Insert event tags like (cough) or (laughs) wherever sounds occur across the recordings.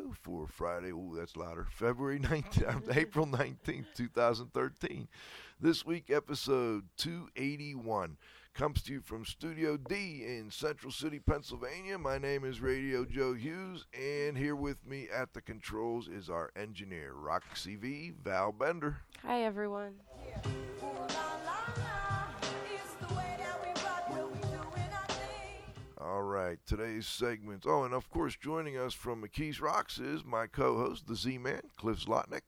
IAQ for Friday. Oh, that's louder. (laughs) February 19th, (laughs) April 19th, 2013. This week, episode 281 comes to you from Studio D in Central City, Pennsylvania. My name is Radio Joe Hughes, and here with me at the controls is our engineer, Roxy V, Val Bender. Hi, everyone. All right, today's segments. Oh, and of course, joining us from McKees Rocks is my co-host, the Z-Man, Cliff Zlotnick.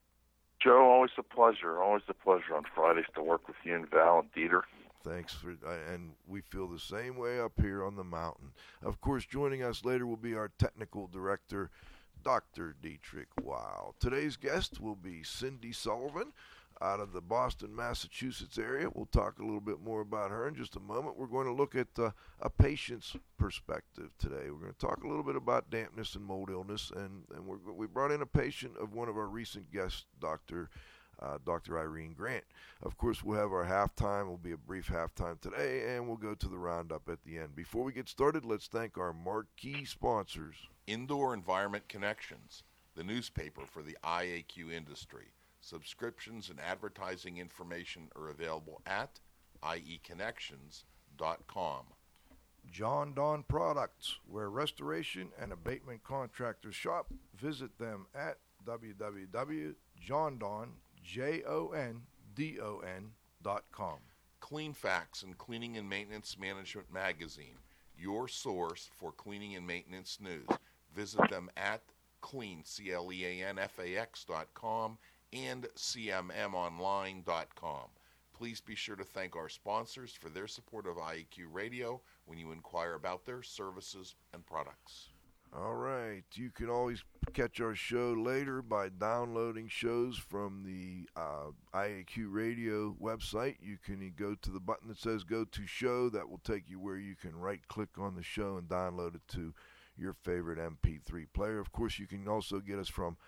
Joe, always a pleasure. Always a pleasure on Fridays to work with you and Val and Dieter. Thanks for, uh, and we feel the same way up here on the mountain. Of course, joining us later will be our technical director, Dr. Dietrich Weil. Today's guest will be Cindy Sullivan out of the Boston, Massachusetts area. We'll talk a little bit more about her in just a moment. We're going to look at uh, a patient's perspective today. We're going to talk a little bit about dampness and mold illness, and, and we brought in a patient of one of our recent guests, Dr. Uh, Dr. Irene Grant. Of course, we'll have our halftime. We'll be a brief halftime today, and we'll go to the roundup at the end. Before we get started, let's thank our marquee sponsors. Indoor Environment Connections, the newspaper for the IAQ industry. Subscriptions and advertising information are available at ieconnections.com. Jon-Don Products, where restoration and abatement contractors shop. Visit them at www.jondon.com. CleanFax and Cleaning and Maintenance Management Magazine, your source for cleaning and maintenance news. Visit them at clean, C-L-E-A-N-F-A-X dot com and cmmonline.com. Please be sure to thank our sponsors for their support of IEQ Radio when you inquire about their services and products. All right. You can always catch our show later by downloading shows from the uh, IAQ Radio website. You can go to the button that says Go to Show. That will take you where you can right click on the show and download it to your favorite MP3 player. Of course, you can also get us from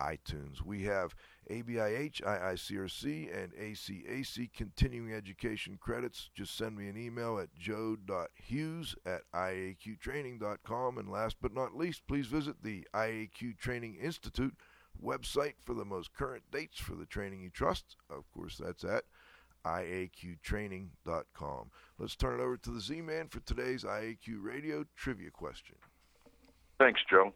iTunes. We have ABIH, IICRC, and ACAC continuing education credits. Just send me an email at joe.hughes at iaqtraining.com. And last but not least, please visit the IAQ Training Institute website for the most current dates for the training you trust. Of course, that's at iaqtraining.com. Let's turn it over to the Z Man for today's IAQ Radio trivia question. Thanks, Joe.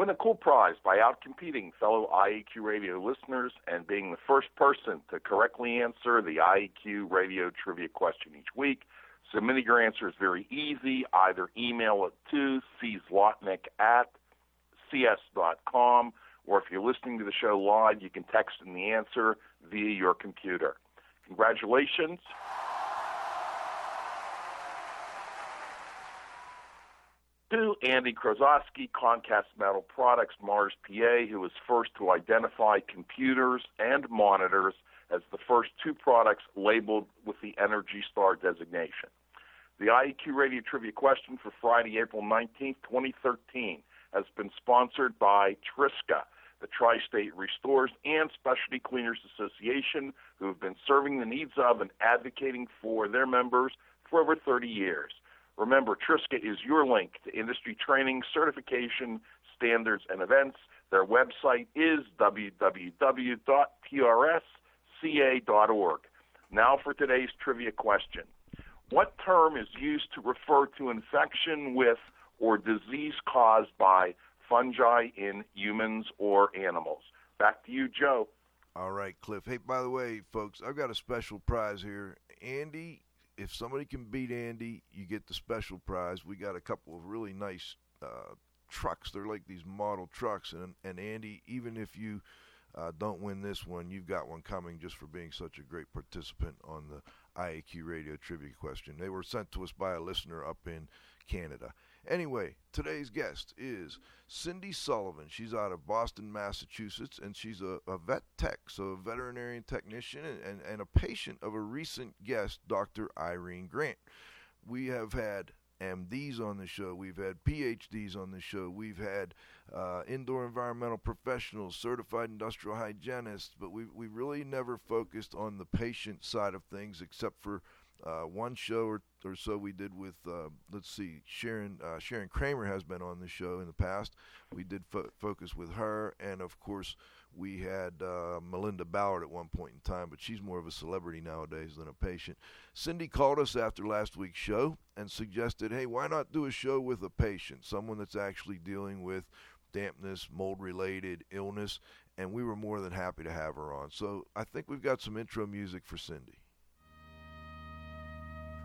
Win a cool prize by outcompeting fellow IEQ radio listeners and being the first person to correctly answer the IEQ radio trivia question each week. Submitting your answer is very easy. Either email it to czlotnick at cs.com, or if you're listening to the show live, you can text in the answer via your computer. Congratulations. To Andy Krozowski, Concast Metal Products, Mars, PA, who was first to identify computers and monitors as the first two products labeled with the Energy Star designation. The IEQ Radio Trivia question for Friday, April 19, 2013, has been sponsored by Triska, the Tri State Restorers and Specialty Cleaners Association, who have been serving the needs of and advocating for their members for over 30 years. Remember, Triska is your link to industry training, certification, standards, and events. Their website is www.trsca.org. Now for today's trivia question. What term is used to refer to infection with or disease caused by fungi in humans or animals? Back to you, Joe. All right, Cliff. Hey, by the way, folks, I've got a special prize here. Andy, if somebody can beat Andy, you get the special prize. We got a couple of really nice uh, trucks. They're like these model trucks. And, and Andy, even if you uh, don't win this one, you've got one coming just for being such a great participant on the IAQ radio trivia question. They were sent to us by a listener up in Canada. Anyway, today's guest is Cindy Sullivan. She's out of Boston, Massachusetts, and she's a, a vet tech, so a veterinarian technician and, and, and a patient of a recent guest, Dr. Irene Grant. We have had MDs on the show. We've had PhDs on the show. We've had uh, indoor environmental professionals, certified industrial hygienists, but we we really never focused on the patient side of things, except for uh, one show or, or so we did with uh, let's see Sharon uh, Sharon Kramer has been on the show in the past. We did fo- focus with her, and of course we had uh, Melinda Ballard at one point in time, but she's more of a celebrity nowadays than a patient. Cindy called us after last week's show and suggested, hey, why not do a show with a patient, someone that's actually dealing with dampness, mold related illness, and we were more than happy to have her on. So I think we've got some intro music for Cindy.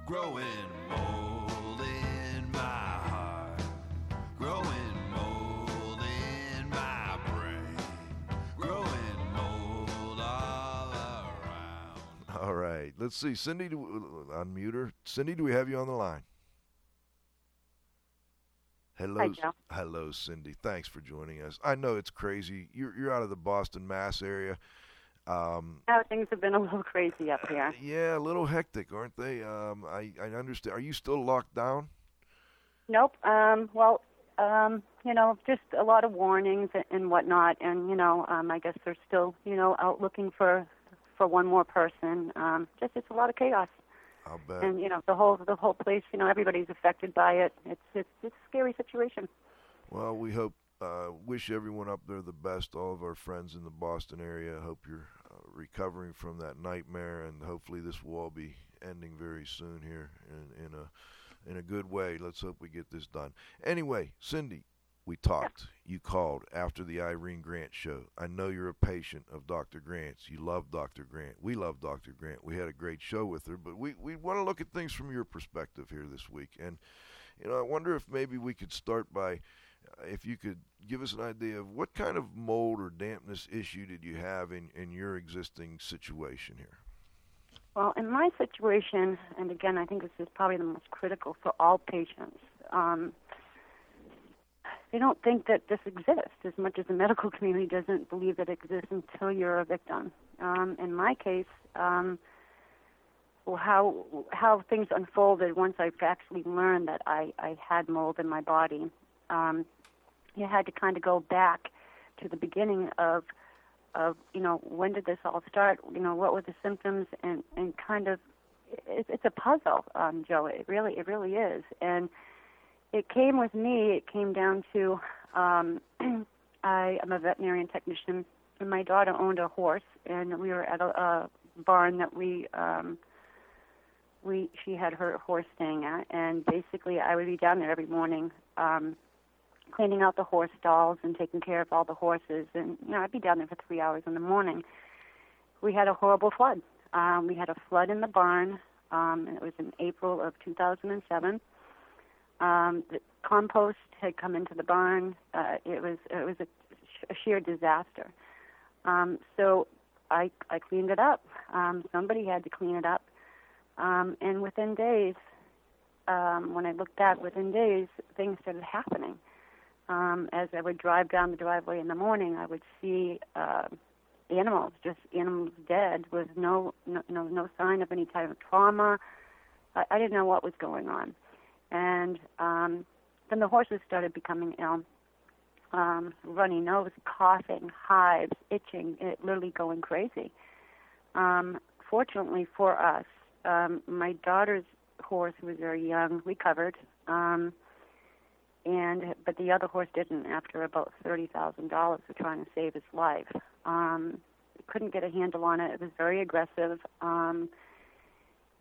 Growing mold in my heart. Growing mold in my brain. Growing mold all around. All right, let's see. Cindy, do, unmute her. Cindy, do we have you on the line? Hello, Hi, hello, Cindy. Thanks for joining us. I know it's crazy. You're you're out of the Boston, Mass area. Um, Oh, things have been a little crazy up here. (laughs) yeah, a little hectic, aren't they? Um, I I understand. Are you still locked down? Nope. Um, well, um, you know, just a lot of warnings and- and whatnot, and you know, um, I guess they're still, you know, out looking for for one more person. Um, just it's a lot of chaos, I'll bet. and you know, the whole the whole place, you know, everybody's affected by it. It's it's it's a scary situation. Well, we hope, uh, wish everyone up there the best. All of our friends in the Boston area. Hope you're uh, recovering from that nightmare, and hopefully this will all be ending very soon here in, in a in a good way. Let's hope we get this done. Anyway, Cindy, we talked. You called after the Irene Grant show. I know you're a patient of Dr. Grant's. You love Dr. Grant. We love Dr. Grant. We had a great show with her, but we, we want to look at things from your perspective here this week. And, you know, I wonder if maybe we could start by if you could give us an idea of what kind of mold or dampness issue did you have in, in your existing situation here? Well, in my situation, and again, I think this is probably the most critical for all patients. Um, they don't think that this exists as much as the medical (laughs) community doesn't believe that it exists until you're a victim. Um, in my case, um, well, how how things unfolded once I've actually learned that I, I had mold in my body. Um, you had to kind of go back to the beginning of of you know when did this all start? You know what were the symptoms and and kind of it, it's a puzzle, um, Joe. It really it really is, and it came with me. It came down to um, (clears throat) I am a veterinarian technician, and my daughter owned a horse, and we were at a, a barn that we um, we she had her horse staying at, and basically I would be down there every morning. Um, cleaning out the horse stalls and taking care of all the horses. And you know, I'd be down there for three hours in the morning. We had a horrible flood. Um, we had a flood in the barn. Um, and it was in April of 2007. Um, the compost had come into the barn. Uh, it was it was a, a sheer disaster. Um, so I I cleaned it up. Um, somebody had to clean it up. Um, and within days, um, when I looked back, within days, things started happening um, as I would drive down the driveway in the morning, I would see uh, animals, just animals dead, with no, no, no, sign of any type of trauma. I, I didn't know what was going on, and um, then the horses started becoming ill. Um, runny nose, coughing, hives, itching, it literally going crazy. Um, fortunately for us, um, my daughter's horse, who was very young, recovered. Um, and but the other horse didn't after about thirty thousand dollars for trying to save his life. Um, couldn't get a handle on it. It was very aggressive, um,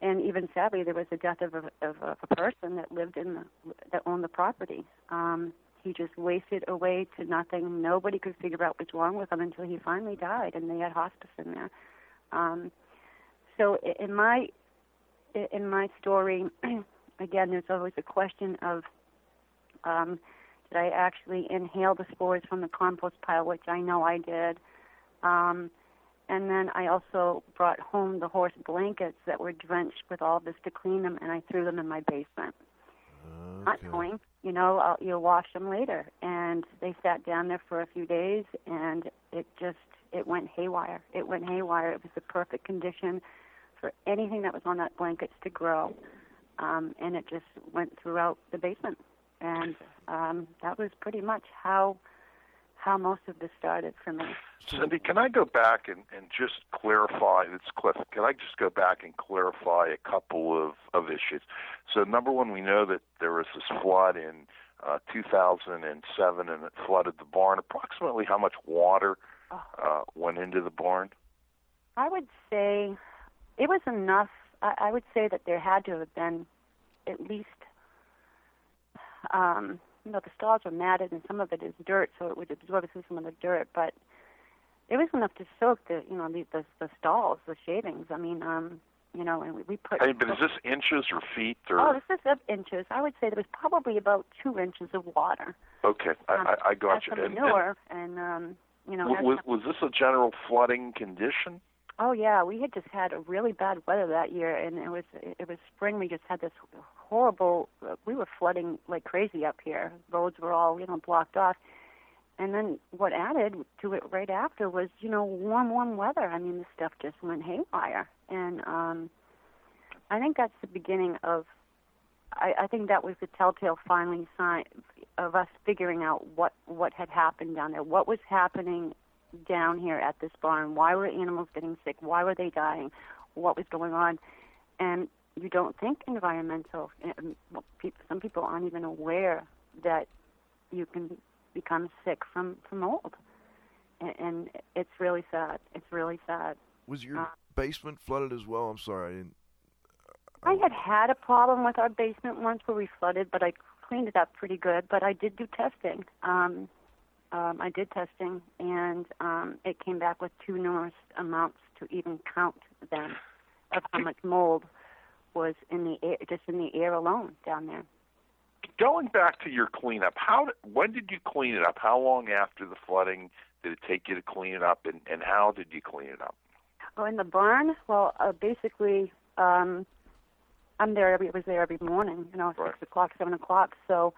and even sadly, there was the death of a, of a person that lived in the that owned the property. Um, he just wasted away to nothing. Nobody could figure out what's wrong with him until he finally died, and they had hospice in there. Um, so in my in my story, (clears throat) again, there's always a question of um, did I actually inhale the spores from the compost pile, which I know I did. Um, and then I also brought home the horse blankets that were drenched with all this to clean them, and I threw them in my basement. Not Okay. knowing, you know, I'll, you'll wash them later. And they sat down there for a few days, and it just it went haywire. It went haywire. It was the perfect condition for anything that was on that blankets to grow, um, and it just went throughout the basement. And um, that was pretty much how how most of this started for me. Cindy, can I go back and, and just clarify? It's Cliff. Can I just go back and clarify a couple of, of issues? So, number one, we know that there was this flood in uh, 2007 and it flooded the barn. Approximately how much water uh, went into the barn? I would say it was enough. I, I would say that there had to have been at least, um, you know, the stalls were matted and some of it is dirt, so it would absorb some of the dirt. But it was enough to soak the, you know, the the, the stalls, the shavings. I mean, um, you know, and we, we put. Mean, but is this inches or feet or? Oh, this is inches. I would say there was probably about two inches of water. okay, I, Um, I, I got you. And, and manure, and, um, you know, was, was this a general flooding condition? Oh yeah, we had just had a really bad weather that year, and it was it was spring. We just had this horrible. We were flooding like crazy up here. Roads were all you know blocked off, and then what added to it right after was you know warm, warm weather. I mean, this stuff just went haywire, and um, I think that's the beginning of. I, I think that was the telltale finally sign of us figuring out what what had happened down there, what was happening down here at this barn. Why were animals getting sick? Why were they dying? What was going on? And you don't think environmental. um, well, peop- Some people aren't even aware that you can become sick from from mold, and, and it's really sad. It's really sad. Was your Uh, basement flooded as well? I'm sorry, I didn't. I had had a problem with our basement once where we flooded, but I cleaned it up pretty good. But I did do testing. Um, um, I did testing, and um, it came back with too numerous amounts to even count them of how much mold was in the air, just in the air alone down there. Going back to your cleanup, how when did you clean it up? How long after the flooding did it take you to clean it up, and, and how did you clean it up? Oh, in the barn? Well, uh, basically, um, I'm there every. I was there every morning. You know, Right. six o'clock, seven o'clock. So,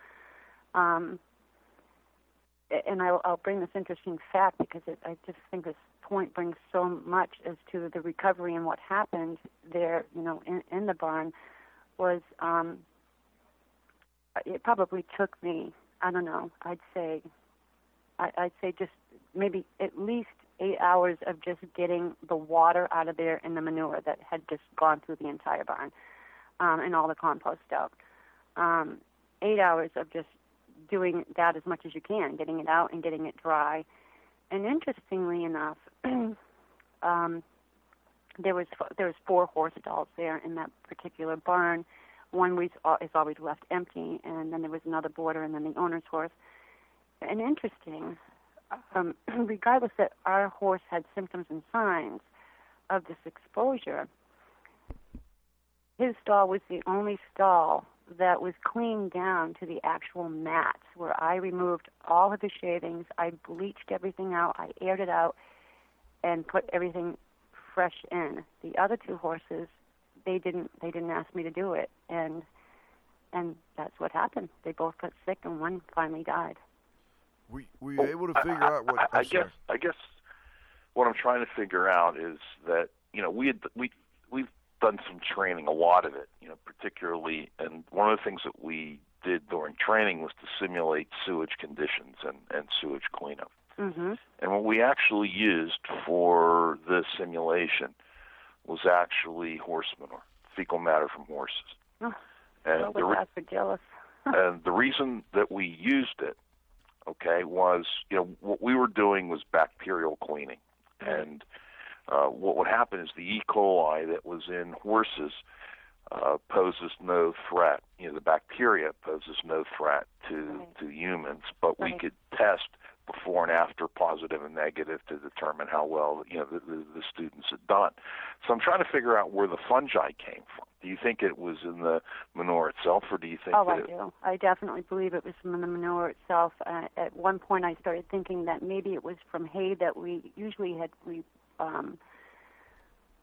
um, and I'll, I'll bring this interesting fact because it, I just think this point brings so much as to the recovery and what happened there. You know, in, in the barn was um, it probably took me. I don't know. I'd say, I, I'd say just maybe at least eight hours of just getting the water out of there and the manure that had just gone through the entire barn um, and all the compost out. Um, eight hours of just doing that as much as you can, getting it out and getting it dry. And interestingly enough, (clears throat) um, there was there was four horse stalls there in that particular barn. One was is always left empty, and then there was another border, and then the owner's horse. And interesting, um, (clears throat) regardless that our horse had symptoms and signs of this exposure, his stall was the only stall that was cleaned down to the actual mats where I removed all of the shavings, I bleached everything out, I aired it out, and put everything fresh in. The other two horses, they didn't they didn't ask me to do it, and and that's what happened. They both got sick, and one finally died. We were you able to figure out what? I, I I'm guess I guess what I'm trying to figure out is that you know we had we we've done some training, a lot of it, you know, particularly, and one of the things that we did during training was to simulate sewage conditions and and sewage cleanup. hmm And what we actually used for this simulation was actually horse manure, fecal matter from horses. Oh, and the re- jealous? (laughs) and the reason that we used it, okay, was you know what we were doing was bacterial cleaning, and uh, what would happen is the E. coli that was in horses uh, poses no threat you know the bacteria poses no threat to Right. to humans, but we could test before and after positive and negative to determine how well you know the, the, the students had done. So I'm trying to figure out where the fungi came from. Do you think it was in the manure itself, or do you think Oh, I it, do. I definitely believe it was from the manure itself. Uh, at one point, I started thinking that maybe it was from hay that we usually had we um,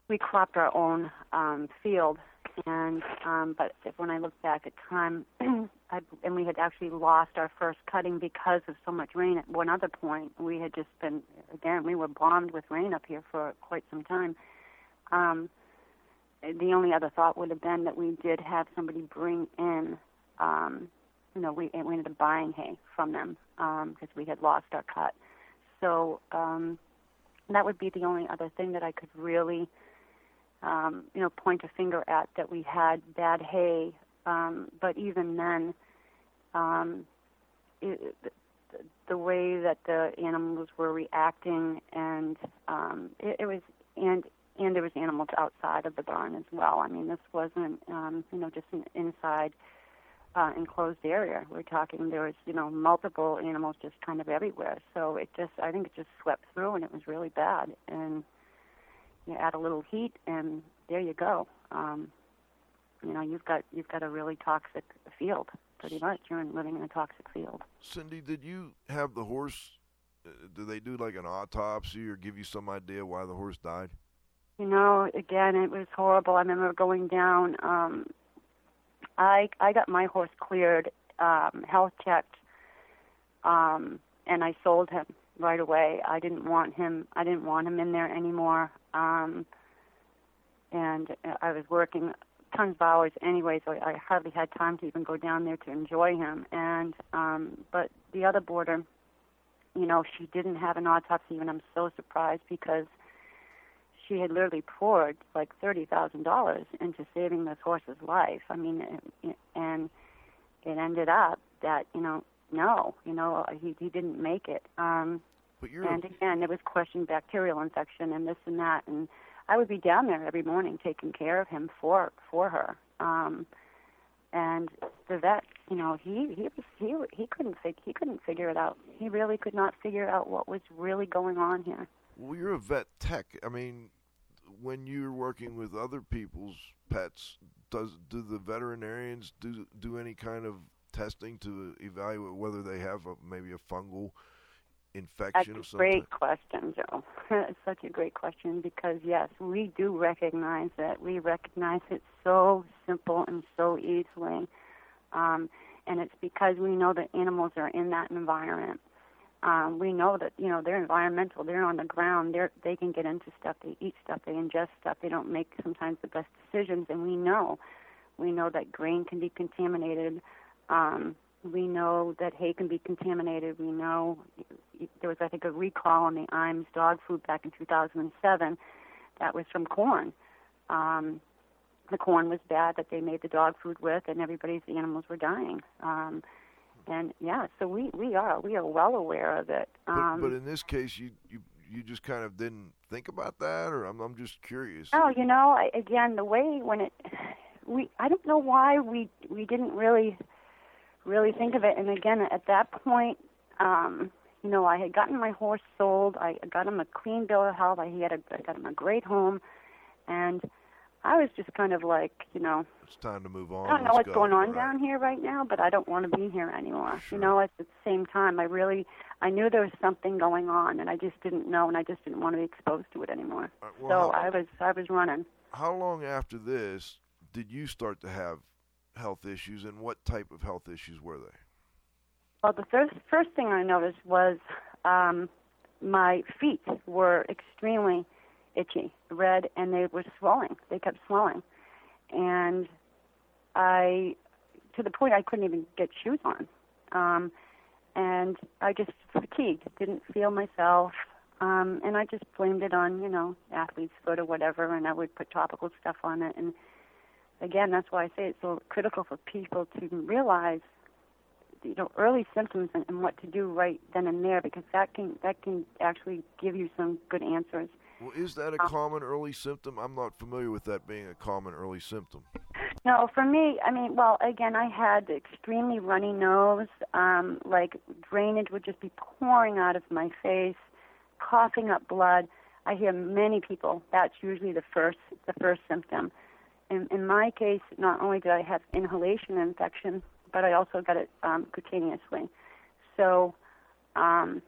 we cropped our own um, field, and um, but when I look back at time, (clears throat) I, and we had actually lost our first cutting because of so much rain. At one other point, we had just been again we were bombed with rain up here for quite some time. Um, the only other thought would have been that we did have somebody bring in, um, you know, we, we ended up buying hay from them because we had lost our cut. So um, that would be the only other thing that I could really, um, you know, point a finger at that we had bad hay. Um, but even then, um, it, the, way that the animals were reacting, and um, it, it was, and and there was animals outside of the barn as well. I mean, this wasn't, um, you know, just an inside uh, enclosed area. We're talking there was, you know, multiple animals just kind of everywhere. So it just, I think it just swept through, and it was really bad. And you add a little heat, and there you go. Um, you know, you've got you've got a really toxic field. Pretty much, you're in, living in a toxic field. Cindy, did you have the horse? Uh, do they do like an autopsy or give you some idea why the horse died? You know, again, it was horrible. I remember going down. Um, I I got my horse cleared, um, health checked, um, and I sold him right away. I didn't want him. I didn't want him in there anymore. Um, and I was working tons of hours anyway, so I hardly had time to even go down there to enjoy him. And um, but the other boarder, you know, she didn't have an autopsy, and I'm so surprised because she had literally poured like thirty thousand dollars into saving this horse's life. I mean, and it ended up that you know, no, you know, he he didn't make it. Um, and again, there was question bacterial infection and this and that, and I would be down there every morning taking care of him for for her. Um, and the vet, you know, he he was he he couldn't fig- he couldn't figure it out. He really could not figure out what was really going on here. Well, you're a vet tech. I mean, when you're working with other people's pets, does do the veterinarians do do any kind of testing to evaluate whether they have a, maybe a fungal That's infection a of some great question, Joe. (laughs) it's such a great question because yes, we do recognize that. We recognize it so simple and so easily, um, and it's because we know that animals are in that environment. Um, we know that you know they're environmental. They're on the ground. They're they can get into stuff. They eat stuff. They ingest stuff. They don't make sometimes the best decisions, and we know. We know that grain can be contaminated. Um, we know that hay can be contaminated. We know there was, I think, a recall on the Iams dog food back in 2007. That was from corn. Um, the corn was bad that they made the dog food with, and everybody's animals were dying. Um, and yeah, so we we are we are well aware of it. Um, but, but in this case, you you you just kind of didn't think about that, or I'm I'm just curious. Oh, you know, I, again, the way when it, (sighs) we, I don't know why we we didn't really, really think of it. And again, at that point, um, you know, I had gotten my horse sold. I got him a clean bill of health. I he had a, I got him a great home, and I was just kind of like, you know, It's time to move on. I don't know Let's what's go. going on Right. down here right now, but I don't want to be here anymore. Sure. You know, at the same time, I really, I knew there was something going on, and I just didn't know, and I just didn't want to be exposed to it anymore. Uh, well, so how- I was, I was running. How long after this did you start to have health issues, and what type of health issues were they? Well, the first first thing I noticed was um, my feet were extremely itchy, red, and they were swelling. They kept swelling, and I, to the point I couldn't even get shoes on, um, and I just fatigued, didn't feel myself, um, and I just blamed it on you know athlete's foot or whatever, and I would put topical stuff on it, and again, that's why I say it's so critical for people to realize you know early symptoms and, and what to do right then and there because that can that can actually give you some good answers. Well, is that a Uh, common early symptom? I'm not familiar with that being a common early symptom. No, for me, I mean, well, again, I had extremely runny nose. Um, like drainage would just be pouring out of my face, coughing up blood. I hear many people. That's usually the first the first symptom. In, in my case, not only did I have inhalation infection, but I also got it um, cutaneously. So, um,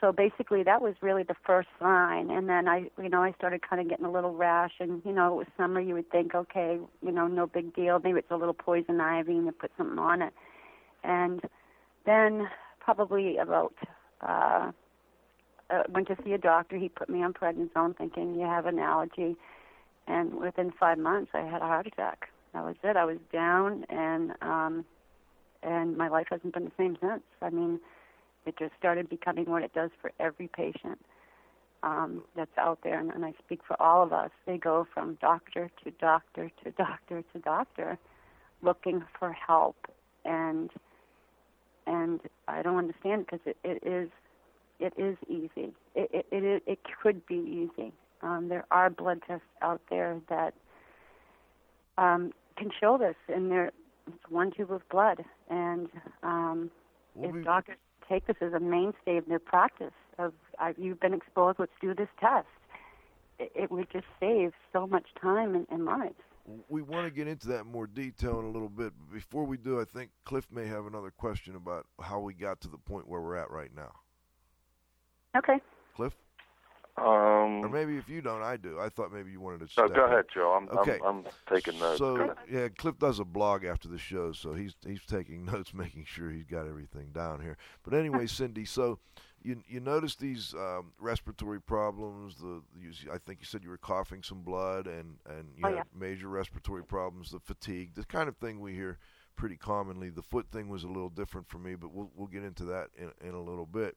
so basically, that was really the first sign. And then I, you know, I started kind of getting a little rash, and you know, it was summer. You would think, okay, you know, no big deal. Maybe it's a little poison ivy, and you put something on it. And then probably about uh, uh, went to see a doctor. He put me on prednisone, thinking you have an allergy. And within five months, I had a heart attack. That was it. I was down, and um, and my life hasn't been the same since. I mean, it just started becoming what it does for every patient um, that's out there, and, and I speak for all of us. They go from doctor to doctor to doctor to doctor, looking for help, and and I don't understand because it, it is it is easy. It it it, it could be easy. Um, there are blood tests out there that um, can show this, and there it's one tube of blood, and um, Well, if we- doctors take this as a mainstay of their practice of uh, you've been exposed, let's do this test. It, it would just save so much time and, and lives. We want to get into that in more detail in a little bit, but before we do, I think Cliff may have another question about how we got to the point where we're at right now. Okay. Cliff, or Um, maybe if you don't, I do. I thought maybe you wanted to. no, step go in. ahead, Joe. I'm, Okay. I'm, I'm taking notes. So yeah, Cliff does a blog after the show, so he's he's taking (laughs) notes, making sure he's got everything down here. But anyway, (laughs) Cindy, so you you noticed these um, respiratory problems. The you, I think you said you were coughing some blood, and and you Oh, had yeah. major respiratory problems, the fatigue, the kind of thing we hear pretty commonly. The foot thing was a little different for me, but we'll we'll get into that in in a little bit.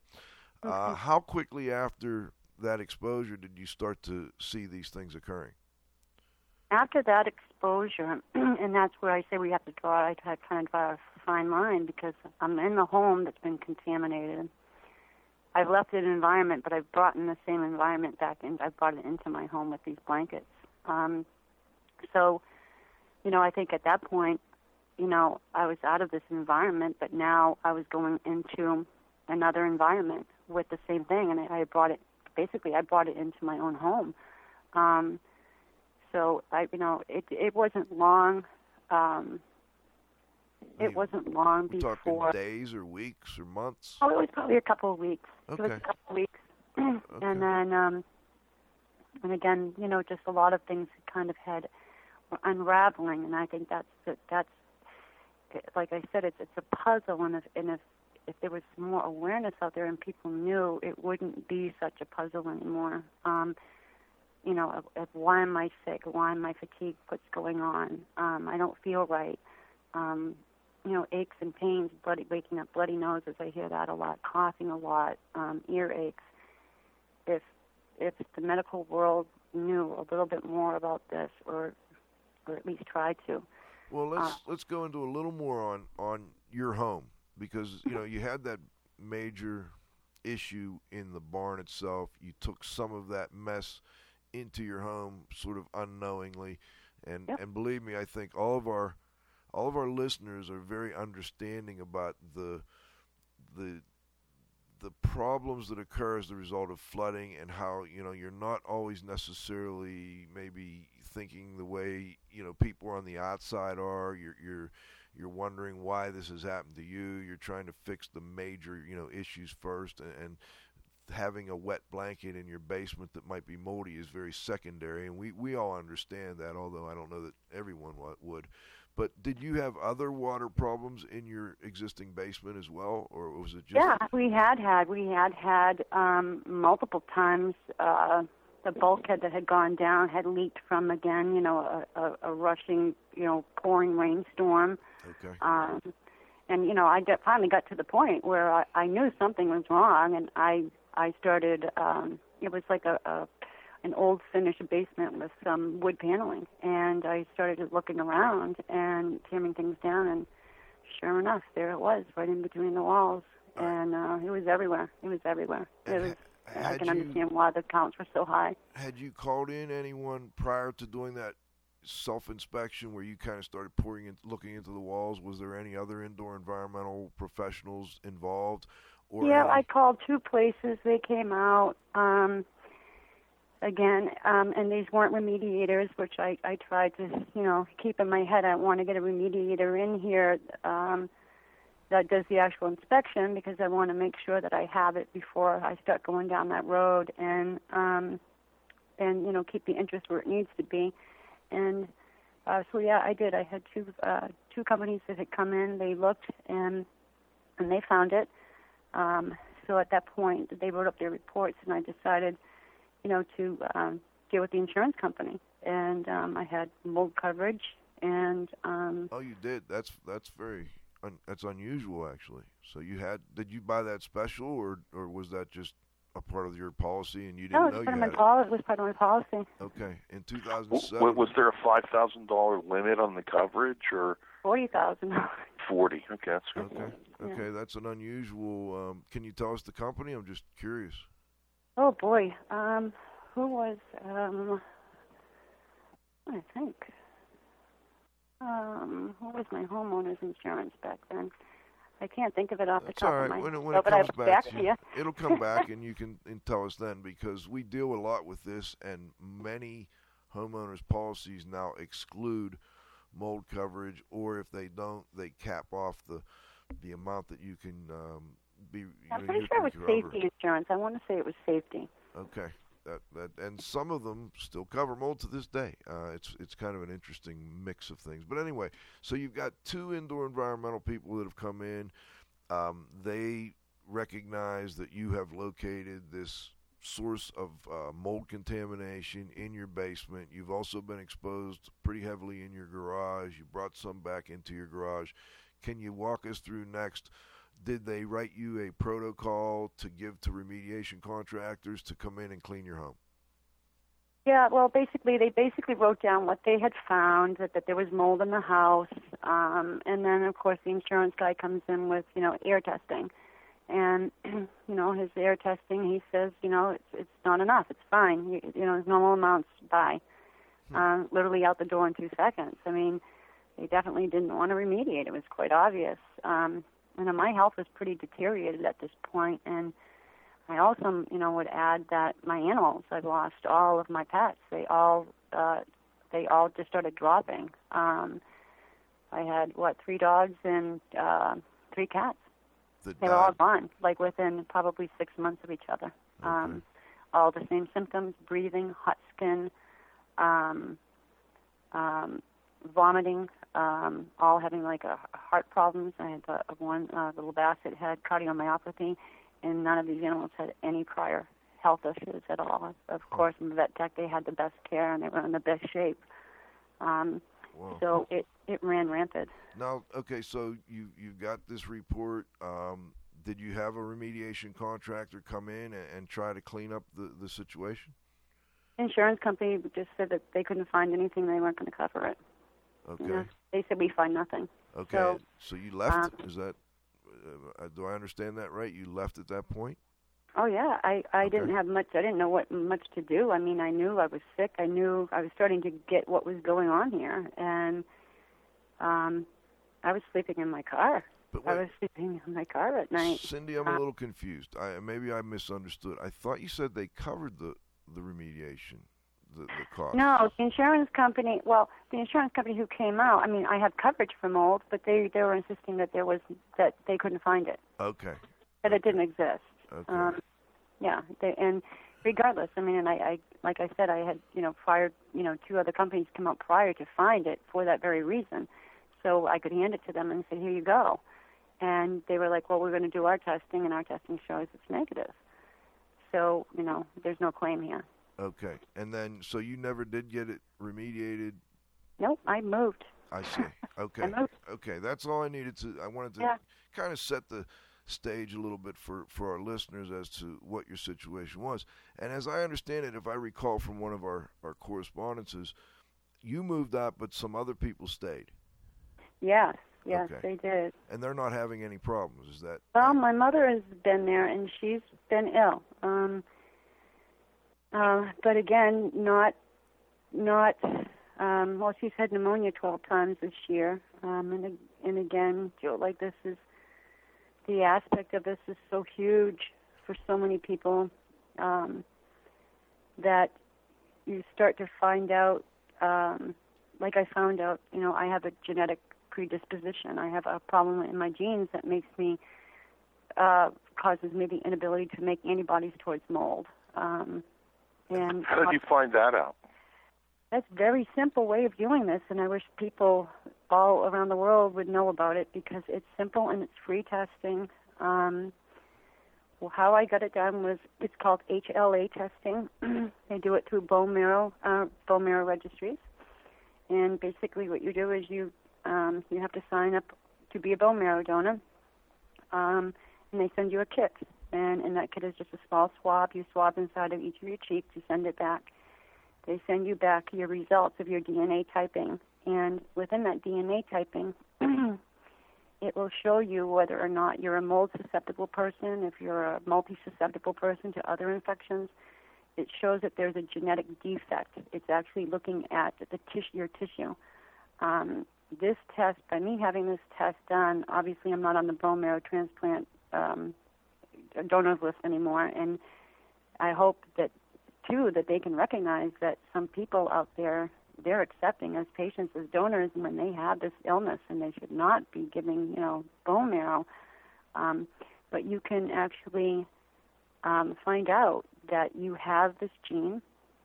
Uh, how quickly after that exposure did you start to see these things occurring? After that exposure, (clears throat) and that's where I say we have to draw, I kind of draw a fine line because I'm in the home that's been contaminated. I've left an environment, but I've brought in the same environment back in. I've brought it into my home with these blankets. Um, so, you know, I think at that point, you know, I was out of this environment, but now I was going into another environment with the same thing, and I, I brought it. Basically, I brought it into my own home. Um, so I, you know, it it wasn't long. Um, it wasn't long before. talking days or weeks or months. Oh, it was probably a couple of weeks. It was Okay. a couple of weeks, (clears throat) Okay. and then, um, and again, you know, just a lot of things kind of had were unraveling, and I think that's the, that's like I said, it's it's a puzzle, and if and if if there was more awareness out there and people knew, it wouldn't be such a puzzle anymore. Um, you know, of, of why am I sick? Why am I fatigued? What's going on? Um, I don't feel right. Um, you know, aches and pains, bloody waking up, bloody noses. I hear that a lot. Coughing a lot, um, ear aches. If if the medical world knew a little bit more about this, or or at least tried to, Well, let's Uh, let's go into a little more on on your home because you know you had that major issue in the barn itself. You took some of that mess into your home, sort of unknowingly, and Yep. and believe me, I think all of our all of our listeners are very understanding about the the the problems that occur as the result of flooding and how you know you're not always necessarily maybe thinking the way you know people on the outside are you're you're you're wondering why this has happened to you you're trying to fix the major you know issues first and, and having a wet blanket in your basement that might be moldy is very secondary and we we all understand that although I don't know that everyone wa- would but did you have other water problems in your existing basement as well or was it just yeah, we had had we had had um, multiple times. Uh, the bulkhead that had gone down had leaked from again, you know, a, a, a rushing, you know, pouring rainstorm. okay Um, and you know, I got, finally got to the point where I, I knew something was wrong, and I I started. Um, it was like a, a an old finished basement with some wood paneling, and I started looking around and tearing things down, and sure enough, there it was, right in between the walls, and uh, it was everywhere. It was everywhere. It was. I can you- understand why the counts were so high. had you called in anyone prior to doing that self inspection where you kind of started pouring in, looking into the walls? Was there any other indoor environmental professionals involved? Or yeah, any- I called two places. They came out. Um, again, um, and these weren't remediators, which I, I tried to, you know, keep in my head. I want to get a remediator in here um, that does the actual inspection because I want to make sure that I have it before I start going down that road and um, and you know keep the interest where it needs to be. And uh, so yeah, I did. I had two uh, two companies that had come in. They looked and and they found it. Um, so at that point, they wrote up their reports, and I decided, you know, to um, deal with the insurance company. And um, I had mold coverage, and um, Oh, you did. That's that's very un, that's unusual actually. So you had did you buy that special or or was that just a part of your policy and you didn't no, know was you part of had it? policy. It was part of my policy. Okay, in 2007. w- was there a five thousand dollar limit on the coverage or Forty thousand dollars. forty? Okay, that's good. Okay, okay, that's an unusual. Um, can you tell us the company? I'm just curious. Oh boy, um, who was um, I think, um, who was my homeowner's insurance back then? I can't think of it off the top all right. of my When it, when it but comes back, back you, you. it'll come (laughs) back, and you can and tell us then because we deal a lot with this, and many homeowners' policies now exclude mold coverage, or if they don't, they cap off the the amount that you can um, be. I'm know, pretty you sure it was cover. safety insurance. I want to say it was safety. Okay. That, that and some of them still cover mold to this day. Uh, it's it's kind of an interesting mix of things. But anyway, so you've got two indoor environmental people that have come in. Um, they recognize that you have located this source of uh, mold contamination in your basement. You've also been exposed pretty heavily in your garage. You brought some back into your garage. Can you walk us through next? Did they write you a protocol to give to remediation contractors to come in and clean your home? Yeah, well, basically, they basically wrote down what they had found that, that there was mold in the house, um, and then of course the insurance guy comes in with you know air testing, and (clears throat) you know his air testing. He says you know it's it's not enough. It's fine. You, you know normal amounts. Bye. Um, literally out the door in two seconds. I mean, they definitely didn't want to remediate. It was quite obvious. Um, you know, my health was pretty deteriorated at this point, and I also, you know, would add that my animals, I've lost all of my pets. They all, uh, they all just started dropping. Um, I had what three dogs and uh, three cats. That They were all gone, like within probably six months of each other. Um, all the same symptoms: breathing, hot skin, um, um, vomiting, um, all having like a heart problems. I had uh, one uh, little basset had cardiomyopathy, and none of these animals had any prior health issues at all. Of course, in the vet tech, they had the best care and they were in the best shape. Um, so it it ran rampant. Now, okay, so you you got this report. Um, did you have a remediation contractor come in and, and try to clean up the, the situation? Insurance company just said that they couldn't find anything; they weren't going to cover it. Okay, You know, they said we find nothing. okay. so, So, you left. um, is that? Uh, do I understand that right? You left at that point. Oh yeah, I I Okay. didn't have much. I didn't know what much to do. I mean, I knew I was sick. I knew I was starting to get what was going on here, and um, I was sleeping in my car. But I wait, was sleeping in my car at night. Cindy, I'm Uh, a little confused. I maybe I misunderstood. I thought you said they covered the the remediation, the the cost. No, the insurance company. Well, the insurance company who came out. I mean, I had coverage for mold, but they they were insisting that there was that they couldn't find it, Okay. that it didn't exist. Okay. Um, yeah, they, and regardless, I mean, and I, I, like I said, I had, you know, fired, you know, two other companies come out prior to find it for that very reason, so I could hand it to them and say, here you go, and they were like, well, we're going to do our testing, and our testing shows it's negative, so you know, there's no claim here. Okay. And then, so you never did get it remediated. Nope, I moved. I see. (laughs) Okay. moved. Okay. That's all I needed to. I wanted to Yeah. kind of set the stage a little bit for for our listeners as to what your situation was. And as I understand it, if I recall from one of our our correspondences, you moved out, but some other people stayed, Yes, yes, Okay. they did. and they're not having any problems. Is that? Well, my mother has been there, and she's been ill. Um, uh, but again, not not Um, well, she's had pneumonia 12 times this year, um, and and again, like this is the aspect of this is so huge for so many people um, that you start to find out. Um, like I found out, you know, I have a genetic predisposition. I have a problem in my genes that makes me uh, causes the inability to make antibodies towards mold. Um, and How did you find that out? that's a very simple way of doing this, and I wish people all around the world would know about it because it's simple and it's free testing. Um, well, how I got it done was it's called HLA testing. (clears throat) they do it through bone marrow uh, bone marrow registries, and basically what you do is you um, you have to sign up to be a bone marrow donor, um, and they send you a kit. And that kit is just a small swab. You swab inside of each of your cheeks. You send it back they send you back your results of your DNA typing. And within that DNA typing, (clears throat) it will show you whether or not you're a mold susceptible person, if you're a multi susceptible person to other infections. It shows that there's a genetic defect. It's actually looking at the tissue, your tissue. Um, this test, by me having this test done, obviously I'm not on the bone marrow transplant um, donors list anymore, and I hope that too that they can recognize that some people out there they're accepting as patients as donors when they have this illness and they should not be giving you know bone marrow. Um, but you can actually um, find out that you have this gene.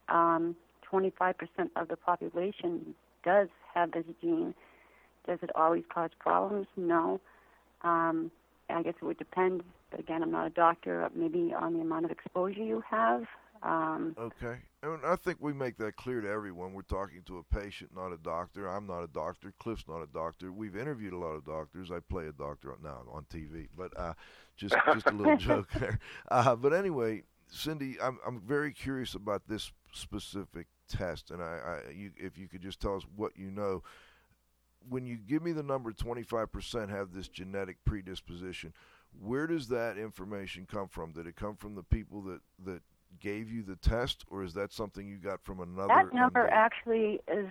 Um, 25% of the population does have this gene. Does it always cause problems? No. Um, i guess it would depend but again i'm not a doctor maybe on the amount of exposure you have um, Okay. And I think we make that clear to everyone. We're talking to a patient, not a doctor. I'm not a doctor. Cliff's not a doctor. We've interviewed a lot of doctors. I play a doctor now on TV, but uh, just just a little (laughs) joke there. Uh, but anyway, Cindy, I'm I'm very curious about this specific test, and I, I you, if you could just tell us what you know. When you give me the number 25% have this genetic predisposition, where does that information come from? Did it come from the people that that gave you the test, or is that something you got from another? that number MD? actually is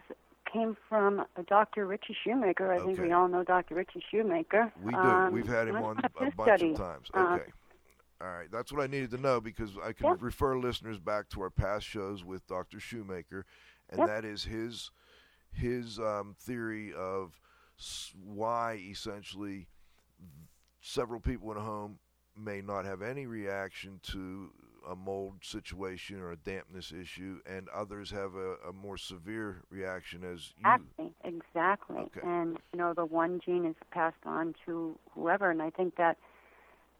came from Dr. Ritchie Shoemaker. I think we all know Dr. Ritchie Shoemaker. We do. Um, We've had him on a bunch studies. of times. Uh, Okay. All right. That's what I needed to know because I can refer listeners back to our past shows with Dr. Shoemaker, and that is his his um, theory of why essentially several people in a home may not have any reaction to a mold situation or a dampness issue, and others have a, a more severe reaction as you. Exactly, exactly. Okay. And you know, the one gene is passed on to whoever, and I think that,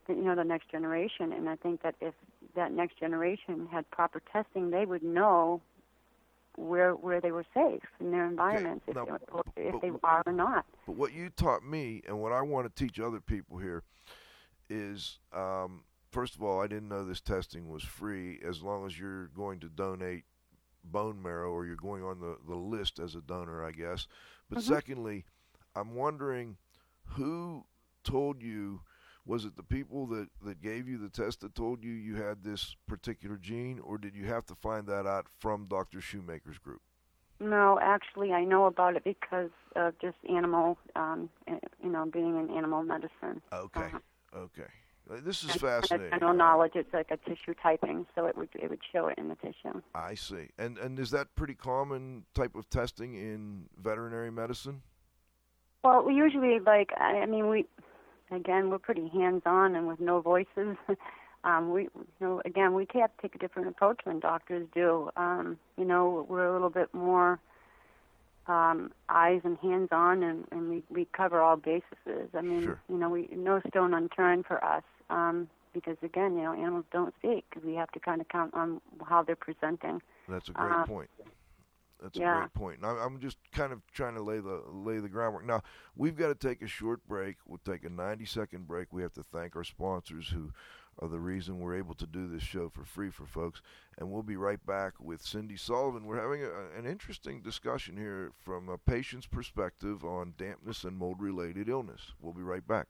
that you know the next generation. And I think that if that next generation had proper testing, they would know where where they were safe in their environments, if, Now, they, but- if but- are or not. But what you taught me, and what I want to teach other people here, is um, first of all, I didn't know this testing was free as long as you're going to donate bone marrow or you're going on the, the list as a donor, I guess. But Mhm. secondly, I'm wondering who told you. Was it the people that, that gave you the test that told you you had this particular gene, or did you have to find that out from Dr. Shoemaker's group? No, actually, I know about it because of just animal, um, eh, you know, being in animal medicine. Okay, Uh-huh. okay. Uh, This is And fascinating. General knowledge. It's like a tissue typing, so it would it would show it in the tissue. I see. And and is that pretty common type of testing in veterinary medicine? Well, we usually like. I mean, we again we're pretty hands-on and with no voices. (laughs) um, we you know again we have to take a different approach than doctors do. Um, you know, we're a little bit more um, eyes and hands-on, and, and we we cover all bases. I mean, Sure. you know, we no stone unturned for us. Um, because again, you know, animals don't speak. We have to kind of count on how they're presenting. That's a great Uh, point. That's a great point. Now, I'm just kind of trying to lay the lay the groundwork. Now, we've got to take a short break. We'll take a 90 second break. We have to thank our sponsors who are the reason we're able to do this show for free for folks. And we'll be right back with Cindy Sullivan. We're having a, an interesting discussion here from a patient's perspective on dampness and mold related illness. We'll be right back.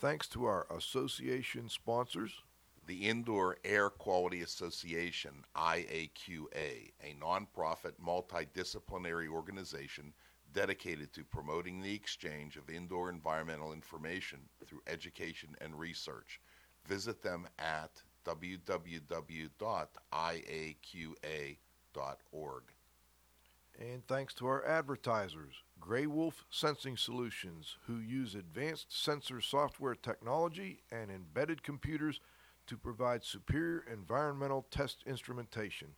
Thanks to our association sponsors. The Indoor Air Quality Association, IAQA, a nonprofit multidisciplinary organization dedicated to promoting the exchange of indoor environmental information through education and research. Visit them at www.iaqa.org. And thanks to our advertisers, Grey Wolf Sensing Solutions, who use advanced sensor software technology and embedded computers to provide superior environmental test instrumentation.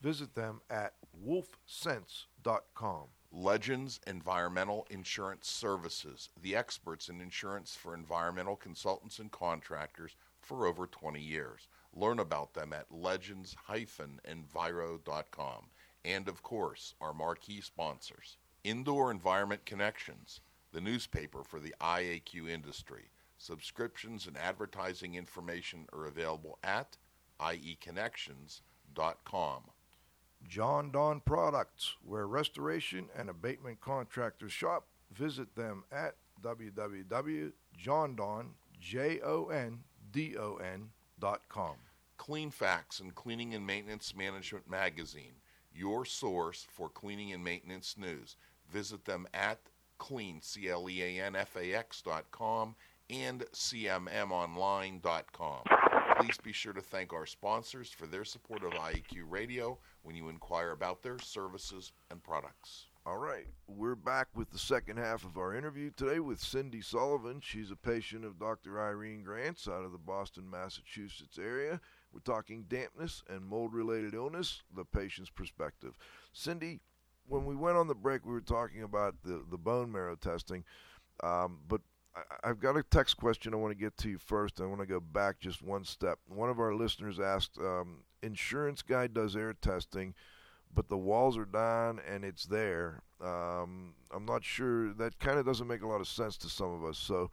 Visit them at wolfsense.com. Legends Environmental Insurance Services, the experts in insurance for environmental consultants and contractors for over 20 years. Learn about them at legends-enviro.com. And of course, our marquee sponsors. Indoor Environment Connections, the newspaper for the IAQ industry. Subscriptions and advertising information are available at ieconnections.com. Jon-Don Products, where restoration and abatement contractors shop. Visit them at www.jondon.com. CleanFax and Cleaning and Maintenance Management Magazine, your source for cleaning and maintenance news. Visit them at clean, C-L-E-A-N-F-A-X dot com and cmmonline.com. Please be sure to thank our sponsors for their support of IEQ Radio when you inquire about their services and products. All right, we're back with the second half of our interview today with Cindy Sullivan. She's a patient of Dr. Irene Grants out of the Boston, Massachusetts area. We're talking dampness and mold related illness, the patient's perspective. Cindy, when we went on the break, we were talking about the, the bone marrow testing, um, but I, I've got a text question I want to get to you first. I want to go back just one step. One of our listeners asked, um, insurance guy does air testing, but the walls are down and it's there. Um, I'm not sure. That kind of doesn't make a lot of sense to some of us. So,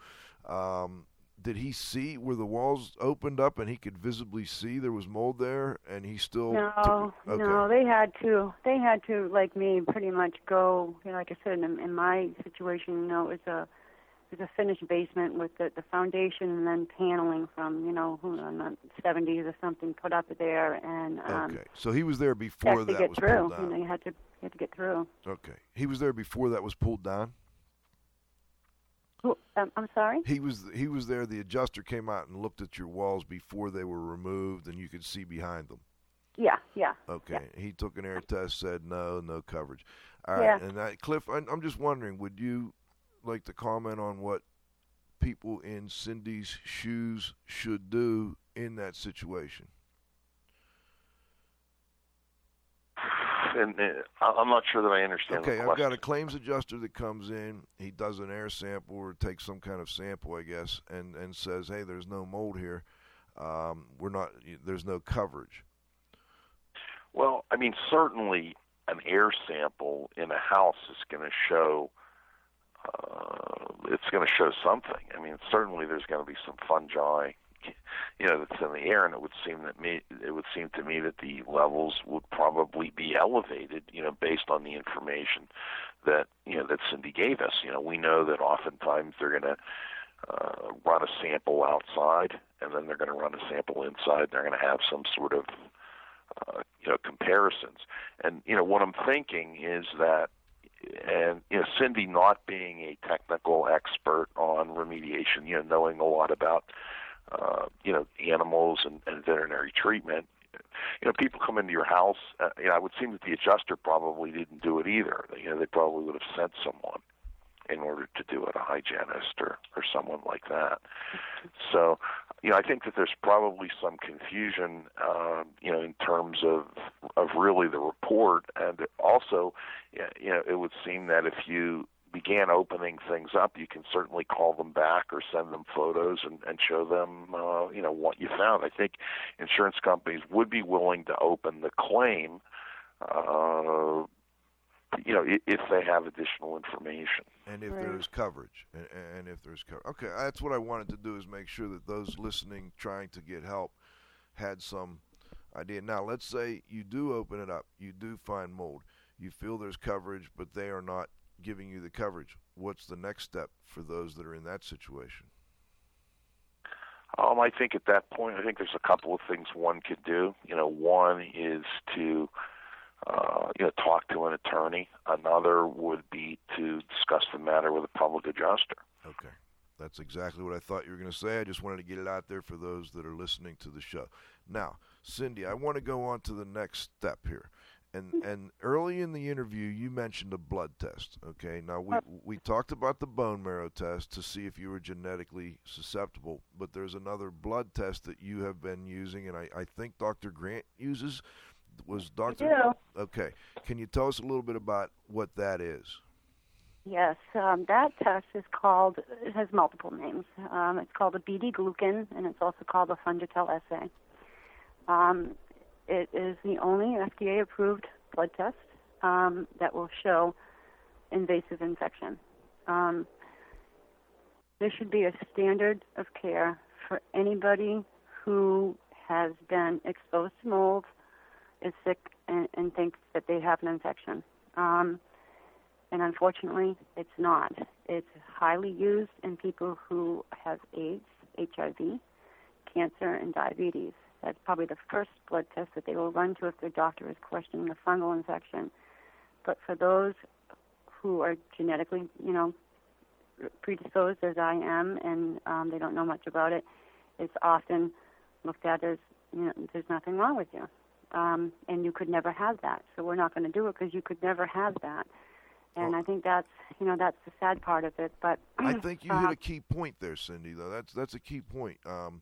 um, did he see where the walls opened up and he could visibly see there was mold there, and he still? No? Okay. no, they had to. They had to, like me, pretty much go. You know, like I said, in, in my situation, you know, it was a it was a finished basement with the the foundation and then paneling from you know who in the 70s or something put up there, and um, Okay, so he was there before had to that get was through. pulled You down. know, you had to you had to get through. Okay, he was there before that was pulled down. Who, um, I'm sorry. He was he was there. The adjuster came out and looked at your walls before they were removed, and you could see behind them. Yeah, yeah. Okay, he took an air test, said no, no coverage. All right, Yeah. and I, Cliff, I, I'm just wondering, would you like to comment on what people in Cindy's shoes should do in that situation? And uh, I'm not sure that I understand Okay, I've got a claims adjuster that comes in. He does an air sample or takes some kind of sample, I guess, and and says, "Hey, there's no mold here. Um, we're not. There's no coverage." Well, I mean, certainly an air sample in a house is going to show. Uh, it's going to show something. I mean, certainly there's going to be some fungi, you know, that's in the air, and it would seem that me, it would seem to me that the levels would probably be elevated, you know, based on the information that you know that Cindy gave us. You know, we know that oftentimes they're going to uh, run a sample outside, and then they're going to run a sample inside. They're going to have some sort of uh, you know comparisons. And you know what I'm thinking is that, and you know Cindy not being a technical expert on remediation, you know knowing a lot about uh, you know animals and, and veterinary treatment. You know, people come into your house. Uh, you know, it would seem that the adjuster probably didn't do it either. You know, they probably would have sent someone in order to do it, a hygienist or or someone like that. So, you know, I think that there's probably some confusion, um, you know, in terms of of really the report, and also, you know, it would seem that if you began opening things up, you can certainly call them back or send them photos and, and show them, uh, you know, what you found. I think insurance companies would be willing to open the claim, uh, you know, if they have additional information. and if Right. there's coverage and, and if there's coverage okay that's what i wanted to do is make sure that those listening trying to get help had some idea now let's say you do open it up you do find mold you feel there's coverage but they are not giving you the coverage what's the next step for those that are in that situation Um, I think at that point, I think there's a couple of things one could do. You know, one is to uh, you know talk to an attorney. Another would be to discuss the matter with a public adjuster. Okay. That's exactly what I thought you were going to say. I just wanted to get it out there for those that are listening to the show. Now, Cindy, I want to go on to the next step here. And and early in the interview, you mentioned a blood test. Okay, now we we talked about the bone marrow test to see if you were genetically susceptible, but there's another blood test that you have been using, and I, I think Dr. Grant uses. Was Dr. do. Okay, can you tell us a little bit about what that is? Yes, um, that test is called, it has multiple names. Um, it's called a BD glucan, and it's also called a Fungitell assay. Um, it is the only FDA approved blood test um, that will show invasive infection. Um, this should be a standard of care for anybody who has been exposed to mold, is sick, and, and thinks that they have an infection. Um, and unfortunately, it's not. It's highly used in people who have AIDS, HIV, cancer, and diabetes. That's probably the first blood test that they will run to if their doctor is questioning a fungal infection. But for those who are genetically, you know, predisposed as I am, and um, they don't know much about it, it's often looked at as, you know, there's nothing wrong with you. Um, and you could never have that. So we're not going to do it because you could never have that. And I think that's, you know, that's the sad part of it. But I think you (clears throat) uh, hit a key point there, Cindy. Though that's that's a key point. Um,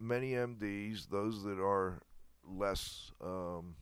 many MDs, those that are less um,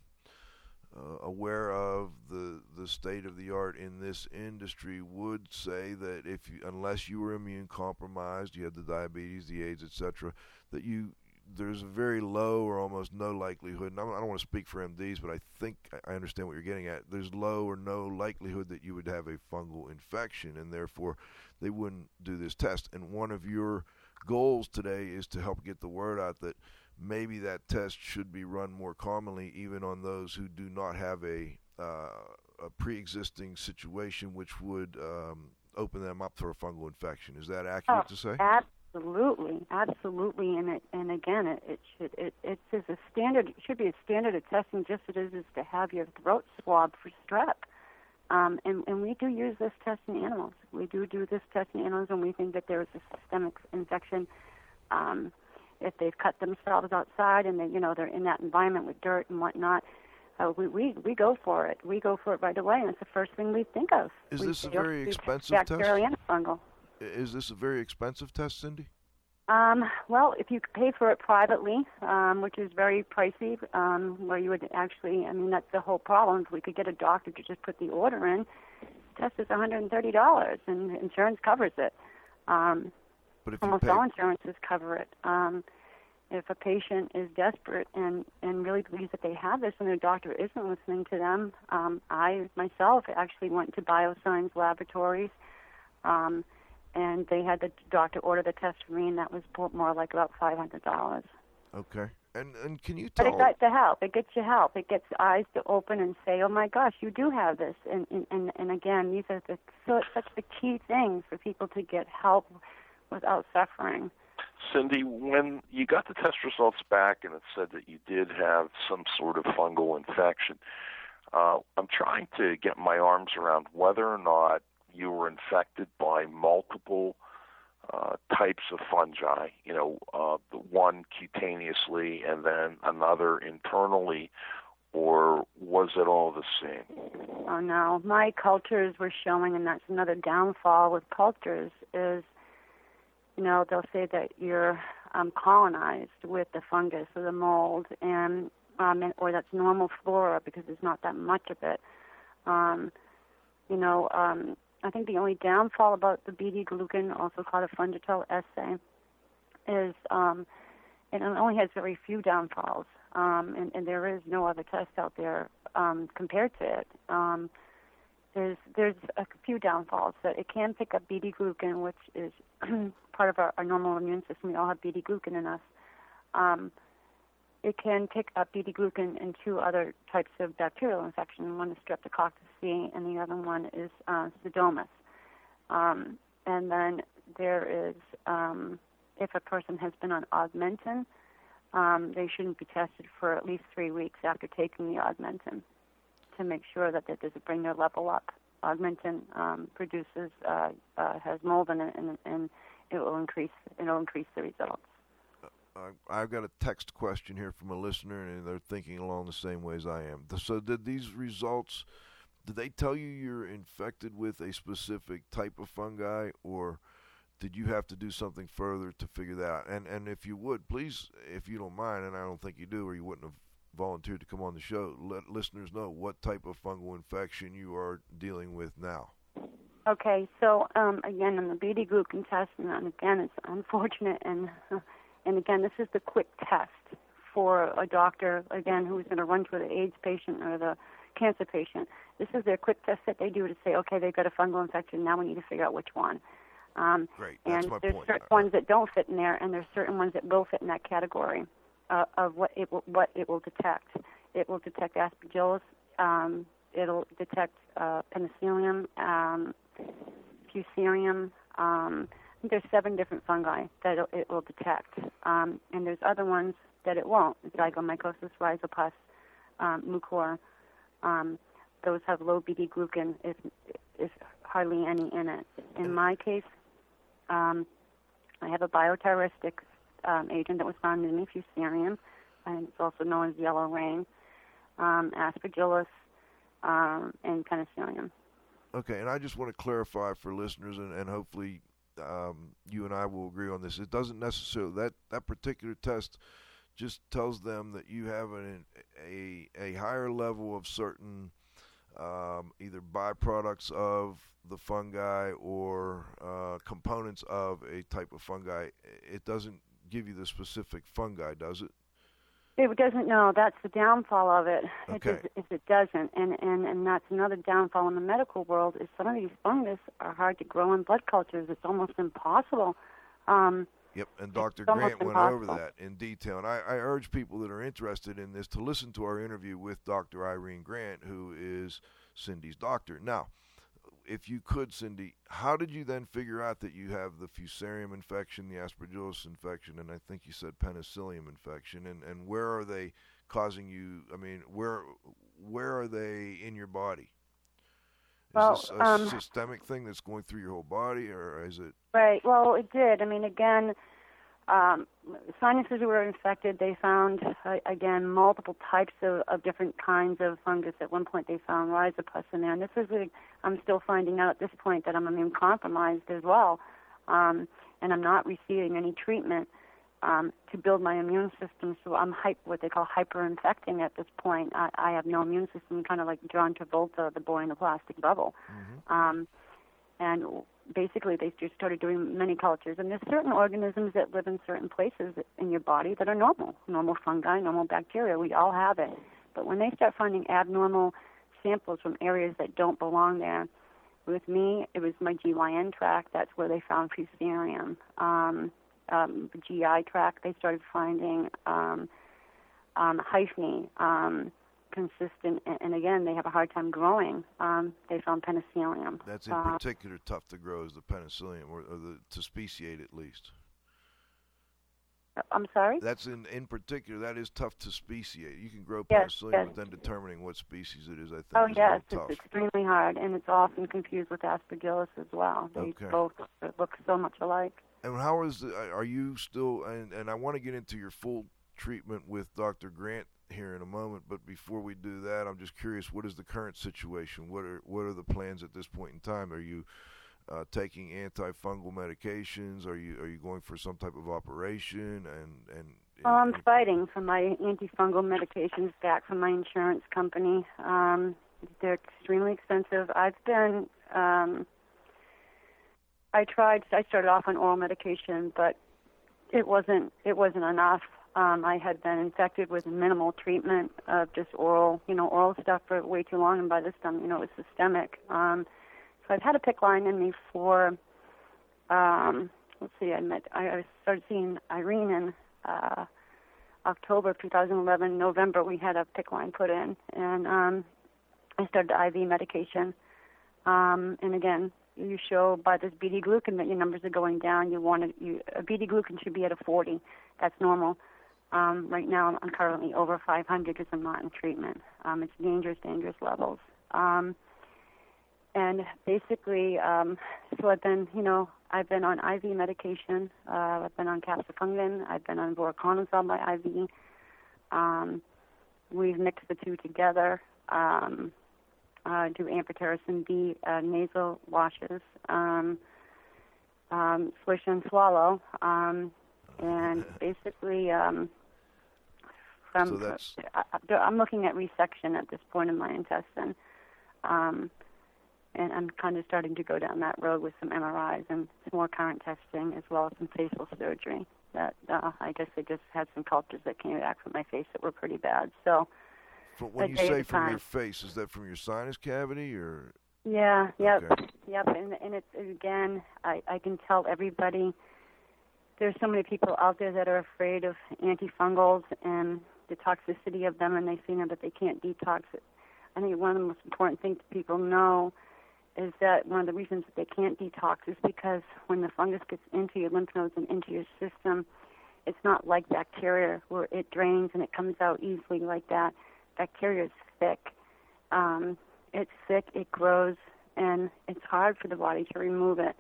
uh, aware of the the state of the art in this industry, would say that if you, unless you were immune compromised, you had the diabetes, the AIDS, etc., that you there's a very low or almost no likelihood. And I don't, want to speak for MDs, but I think I I understand what you're getting at. There's low or no likelihood that you would have a fungal infection, and therefore they wouldn't do this test. And one of your goals today is to help get the word out that maybe that test should be run more commonly, even on those who do not have a uh, a pre-existing situation, which would um, open them up for a fungal infection. Is that accurate Oh, to say? Absolutely, absolutely, and it, and again, it, it should it it is a standard. It should be a standard of testing, just as it is to have your throat swab for strep. Um, and and we do use this test in animals. We do do this test in animals when we think that there is a systemic infection. Um, if they've cut themselves outside and they you know they're in that environment with dirt and whatnot. Uh, we, we we go for it. We go for it right away, and it's the first thing we think of. Is We this a very expensive bacterial test? and fungal. Is this a very expensive test, Cindy? Um, well, if you pay for it privately, um, which is very pricey, um, where you would actually, I mean, that's the whole problem. If we could get a doctor to just put the order in, test is $130, and insurance covers it. Um, But if almost pay, all insurances cover it. Um, if a patient is desperate and, and really believes that they have this and their doctor isn't listening to them, um, I myself actually went to Biosigns Laboratories, um, and they had the doctor order the test for me, and that was more like about five hundred dollars. okay, and and can you But tell? it got the help. It gets you help. It gets eyes to open and say, "Oh my gosh, you do have this." And and and, and again, these are the so it's such the key things for people to get help without suffering. Cindy, when you got the test results back and it said that you did have some sort of fungal infection, uh, I'm trying to get my arms around whether or not you were infected by multiple uh, types of fungi. You know, uh, one cutaneously and then another internally, or was it all the same? Oh no, my cultures were showing, and that's another downfall with cultures is, you know, they'll say that you're um, colonized with the fungus or the mold, and um, or that's normal flora because there's not that much of it. Um, you know, um, I think the only downfall about the BD glucan, also called a Fungitell assay, is um, it only has very few downfalls, um, and, and there is no other test out there um, compared to it. Um, there's there's a few downfalls that it can pick up BD glucan, which is (clears throat) part of our, our normal immune system. We all have BD glucan in us. It can pick up BD glucan and two other types of bacterial infection. One is Streptococcus C, and the other one is uh, Pseudomonas. Um, and then there is um, if a person has been on augmentin, um, they shouldn't be tested for at least three weeks after taking the augmentin to make sure that that doesn't bring their level up. Augmentin um, produces uh, uh, has mold in it, and, and it will increase it will increase the results. I- I've got a text question here from a listener, and they're thinking along the same way as I am. So, did these results? Did they tell you you're infected with a specific type of fungi, or did you have to do something further to figure that out? And and if you would, please, if you don't mind, and I don't think you do, or you wouldn't have volunteered to come on the show, let listeners know what type of fungal infection you are dealing with now. Okay, so um, again, on the beta glucan test, and again, it's unfortunate, and (laughs) and again, this is the quick test for a doctor, again, who's going to run to the AIDS patient or the cancer patient. This is their quick test that they do to say, okay, they've got a fungal infection. Now we need to figure out which one. Um, Great, that's and my there's point. certain ones that don't fit in there, and there's certain ones that will fit in that category uh, of what it will, what it will detect. It will detect aspergillus. Um, it'll detect uh, penicillium, um, fusarium. Um, think there's seven different fungi that it, will detect, um, and there's other ones that it won't. Zygomycosis, rhizopus, um, mucor. Um, those have low BD glucan, if, if hardly any in it. In my case, um, I have a bioterroristic um, agent that was found in fusarium, and it's also known as yellow rain, um, aspergillus, um, and penicillium. Okay, and I just want to clarify for listeners, and, and hopefully um, you and I will agree on this. It doesn't necessarily that that particular test just tells them that you have an, a a higher level of certain um, either byproducts of the fungi or uh, components of a type of fungi. It doesn't give you the specific fungi, does it? It doesn't know. That's the downfall of it. Okay. It if it doesn't, and and and that's another downfall in the medical world is some of these fungus are hard to grow in blood cultures. It's almost impossible. Um, Yep, and Dr. Grant went over that in detail. And I, I urge people that are interested in this to listen to our interview with Dr. Irene Grant, who is Cindy's doctor. Now, if you could, Cindy, how did you then figure out that you have the fusarium infection, the aspergillus infection, and I think you said penicillium infection, and, and where are they causing you? I mean, where where are they in your body? Is Well, this a um, systemic thing that's going through your whole body, or is it? Right. Well, it did. I mean, again, um, sinuses were infected. They found uh, again multiple types of, of different kinds of fungus. At one point, they found rhizopus in there, and this is a, I'm still finding out at this point that I'm immune compromised as well, um, and I'm not receiving any treatment um, to build my immune system. So I'm hype, what they call hyperinfecting at this point. I, I have no immune system, kind of like John Travolta, the boy in the plastic bubble. Um, and basically they just started doing many cultures. And there's certain organisms that live in certain places in your body that are normal. Normal fungi normal bacteria we all have it. But when they start finding abnormal samples from areas that don't belong there with me it was my gyn tract that's where they found fusarium. Um, um, gi tract they started finding um, um, hyphene um, consistent and, and again they have a hard time growing um, they found penicillium That's in Uh, particular tough to grow is the penicillium, or, or the, to speciate at least. I'm sorry? That's in in particular that is tough to speciate. You can grow Yes, penicillium, yes. but then determining what species it is, I think, Oh, is yes, tough. it's extremely hard, and it's often confused with aspergillus as well. They Okay. both look so much alike. And how is the? Are you still? And, and I want to get into your full treatment with Dr. Grant here in a moment. But before we do that, I'm just curious. What is the current situation? What are what are the plans at this point in time? Are you uh, taking antifungal medications? Are you are you going for some type of operation? And and Well, I'm fighting for my antifungal medications back from my insurance company. Um, they're extremely expensive. I've been, um, I tried. I started off on oral medication, but it wasn't. It wasn't enough. Um, I had been infected with minimal treatment of just oral, you know, oral stuff for way too long, and by this time, you know, it was systemic. Um, so I've had a PICC line in me for, um, let's see, I met, I, I started seeing Irene in uh, October of 2011. November, we had a PICC line put in, and um, I started IV medication. Um, and again, you show by this BD glucan that your numbers are going down. You want to, you, a BD glucan should be at a 40. That's normal. Um, right now, I'm currently over 500 because I'm not in treatment. Um, it's dangerous, dangerous levels. Um, and basically, um, so I've been, you know, I've been on IV medication. Uh, I've been on caspofungin. I've been on voriconazole by IV. Um, we've mixed the two together. Um, uh, do amphotericin B uh, nasal washes, um, um, swish and swallow, um, and (laughs) basically um, So that's- I, I- I'm looking at resection at this point in my intestine, um, and I'm kind of starting to go down that road with some MRIs and some more current testing as well as some facial surgery. That uh, I guess they just had some cultures that came back from my face that were pretty bad. So. From, when you say from your face, is that from your sinus cavity or? Yeah, yep, Okay. yep, and and it's again, I I can tell everybody. There's so many people out there that are afraid of antifungals and the toxicity of them, and they feel that they can't detox it. I think one of the most important things people know is that one of the reasons that they can't detox is because when the fungus gets into your lymph nodes and into your system, it's not like bacteria where it drains and it comes out easily like that. Bacteria is thick. Um, it's thick, it grows, and it's hard for the body to remove it.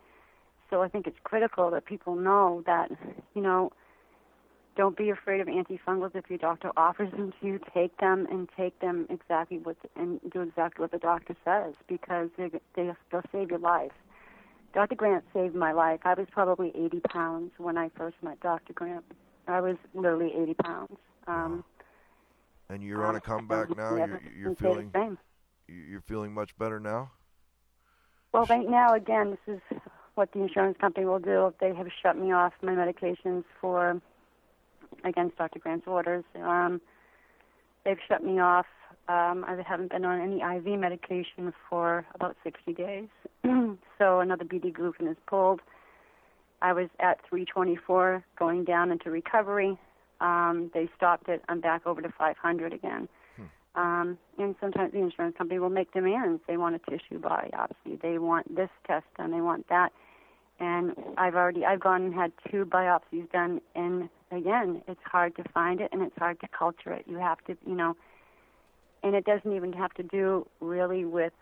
So I think it's critical that people know that, you know, don't be afraid of antifungals if your doctor offers them to you. Take them and take them exactly what the, and do exactly what the doctor says because they they they'll save your life. Dr. Grant saved my life. I was probably 80 pounds when I first met Dr. Grant. I was literally 80 pounds. Um, And you're on a um, comeback now. You're you're and stay the feeling you're feeling much better now. Well, right now, again, this is what the insurance company will do. if They have shut me off my medications for against Dr. Grant's orders. Um, they've shut me off. Um, I haven't been on any IV medication for about 60 days. (clears throat) so another BD glucan is pulled. I was at 324 going down into recovery. Um, they stopped it. I'm back over to 500 again. Um, and sometimes the insurance company will make demands. They want a tissue biopsy. They want this test done. They want that. And I've already I've gone and had two biopsies done. And again, it's hard to find it and it's hard to culture it. You have to, you know, and it doesn't even have to do really with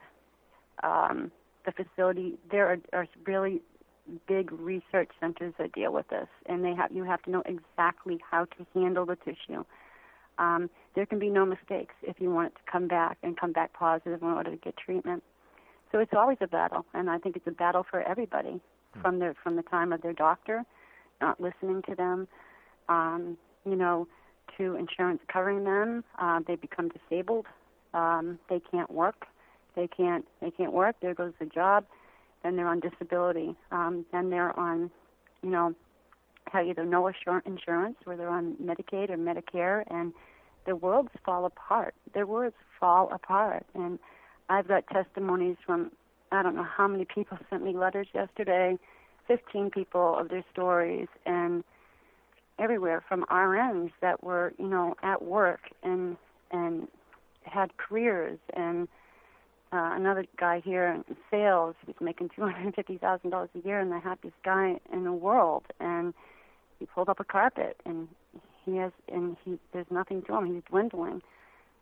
um, the facility. There are, are really big research centers that deal with this, and they have you have to know exactly how to handle the tissue. Um, there can be no mistakes if you want it to come back and come back positive in order to get treatment. So it's always a battle, and I think it's a battle for everybody from the from the time of their doctor not listening to them, um, you know, to insurance covering them. Uh, they become disabled. Um, they can't work. They can't. They can't work. There goes the job. Then they're on disability. Um, then they're on, you know, have either no insurance or they're on Medicaid or Medicare, and their worlds fall apart. Their worlds fall apart. And I've got testimonies from I don't know how many people sent me letters yesterday, 15 people of their stories, and everywhere from RNs that were, you know, at work and and had careers. And uh, another guy here in sales he's making two hundred fifty thousand dollars a year and the happiest guy in the world. And he pulled up a carpet and he has and he there's nothing to him. He's dwindling.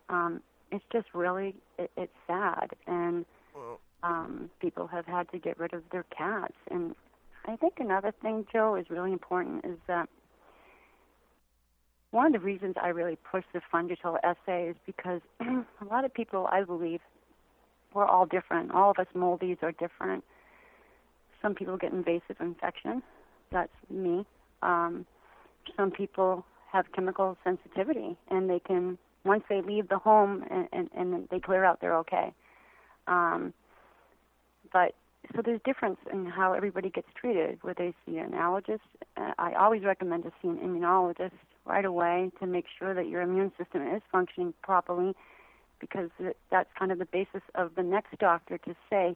Um it's just really it, it's sad. And Well, um people have had to get rid of their cats. And i think another thing joe is really important is that one of the reasons I really push the Fungitell assay is because (clears throat) a lot of people, I believe, we're all different. All of us moldies are different. Some people get invasive infection. That's me. Um, some people have chemical sensitivity, and they can once they leave the home and, and, and they clear out, they're okay. Um, but so there's difference in how everybody gets treated. Whether they see an allergist, uh, I always recommend to see an immunologist right away to make sure that your immune system is functioning properly, because that's kind of the basis of the next doctor to say,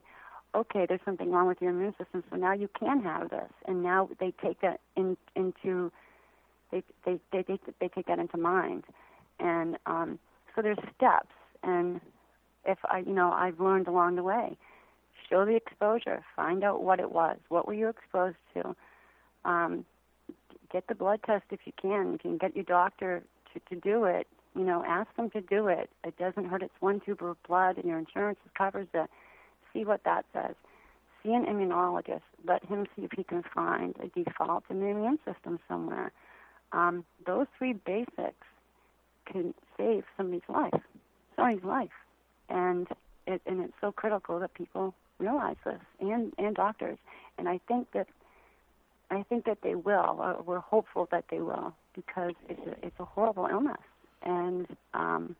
okay, there's something wrong with your immune system, so now you can have this, and now they take that in, into they they they they, they take that into mind, and um, so there's steps, and if I you know I've learned along the way show the exposure. Find out what it was. What were you exposed to? Um, get the blood test if you can. If you can get your doctor to, to do it, you know, ask them to do it. It doesn't hurt. It's one tube of blood, and your insurance covers it. See what that says. See an immunologist. Let him see if he can find a default in the immune system somewhere. Um, those three basics can save somebody's life, somebody's life, and it, and it's so critical that people realize this, and and doctors. And I think that I think that they will. Or we're hopeful that they will because it's a it's a horrible illness, and um,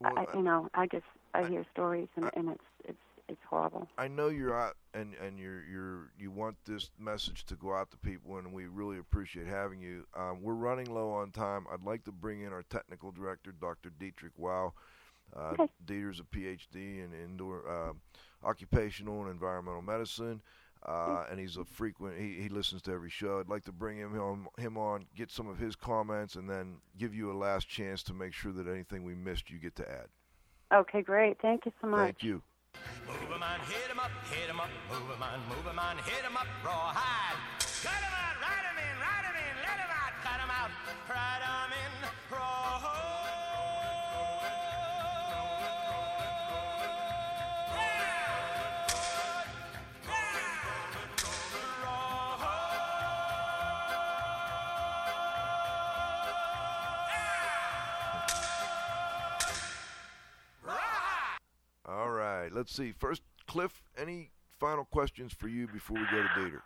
Well, I, you know, I just I hear stories, and, and it's it's it's horrible. I know you're out and and you're you're you want this message to go out to people, and we really appreciate having you. Um, we're running low on time. I'd like to bring in our technical director, Dr. Dietrich Wow. Uh, Okay. Dieter's a PhD in indoor uh, occupational and environmental medicine. Uh, and he's a frequent. He, he listens to every show. I'd like to bring him on, him on, get some of his comments, and then give you a last chance to make sure that anything we missed you get to add. Okay, great. Thank you so much. Thank you. Move 'em on, hit 'em up, hit 'em up, move 'em on, move 'em on, hit 'em up, rawhide. Cut 'em out, ride 'em in, ride 'em in, let 'em out, cut 'em out, ride 'em in, All Let's see. First, Cliff. Any final questions for you before we go to Dieter?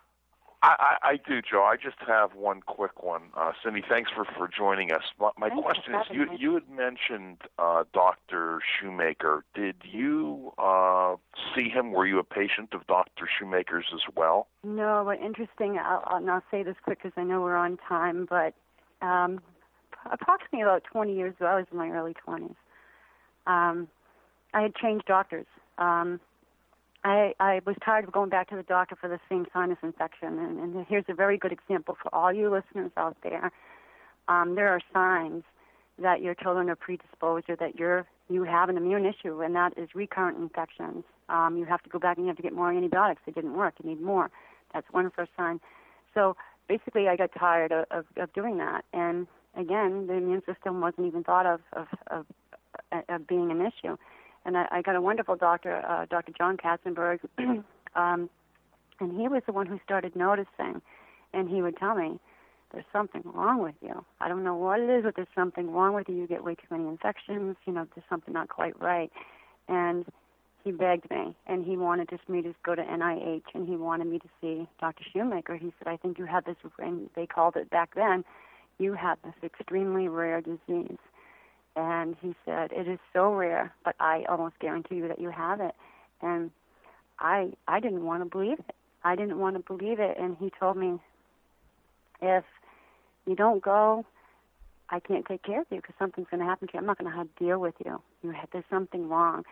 I, I, I do, Joe. I just have one quick one. Uh, Cindy, thanks for, for joining us. My, my question is, you me. you had mentioned uh, Dr. Shoemaker. Did you uh, see him? Were you a patient of Dr. Shoemaker's as well? No, but interesting. I'll, I'll now say this quick because I know we're on time. But um, approximately about 20 years ago, I was in my early 20s. Um, I had changed doctors. Um, I, I was tired of going back to the doctor for the same sinus infection. And, and here's a very good example for all you listeners out there. Um, there are signs that your children are predisposed or that you're you have an immune issue, and that is recurrent infections. Um, you have to go back and you have to get more antibiotics. They didn't work. You need more. That's one first sign. So basically, I got tired of, of, of doing that. And again, the immune system wasn't even thought of of, of, of being an issue. And I, I got a wonderful doctor, uh, Dr. John Katzenberg, (clears throat) um, and he was the one who started noticing. And he would tell me, there's something wrong with you. I don't know what it is, but there's something wrong with you. You get way too many infections. You know, there's something not quite right. And he begged me, and he wanted just me to go to NIH, and he wanted me to see Dr. Shoemaker. He said, I think you have this, and they called it back then, you have this extremely rare disease. And he said, it is so rare, but I almost guarantee you that you have it. And I, I didn't want to believe it. I didn't want to believe it. And he told me, if you don't go, I can't take care of you because something's going to happen to you. I'm not going to have to deal with you. You have, there's something wrong.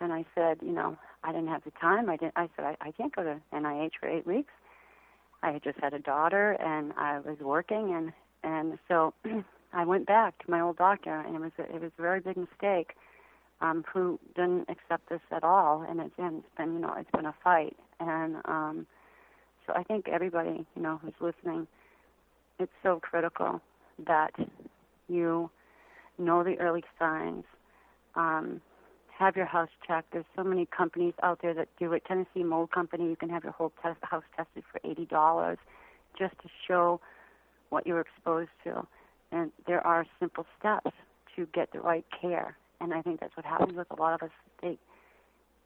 And I said, you know, I didn't have the time. I didn't. I said, I, I can't go to NIH for eight weeks. I had just had a daughter, and I was working, and and so (clears throat) I went back to my old doctor, and it was a, it was a very big mistake. Um, who didn't accept this at all, and it's, and it's been you know it's been a fight, and um, so I think everybody you know who's listening, it's so critical that you know the early signs. Um, have your house checked. There's so many companies out there that do it. Tennessee Mold Company, you can have your whole test, house tested for eighty dollars, just to show what you're exposed to. And there are simple steps to get the right care. And I think that's what happens with a lot of us. They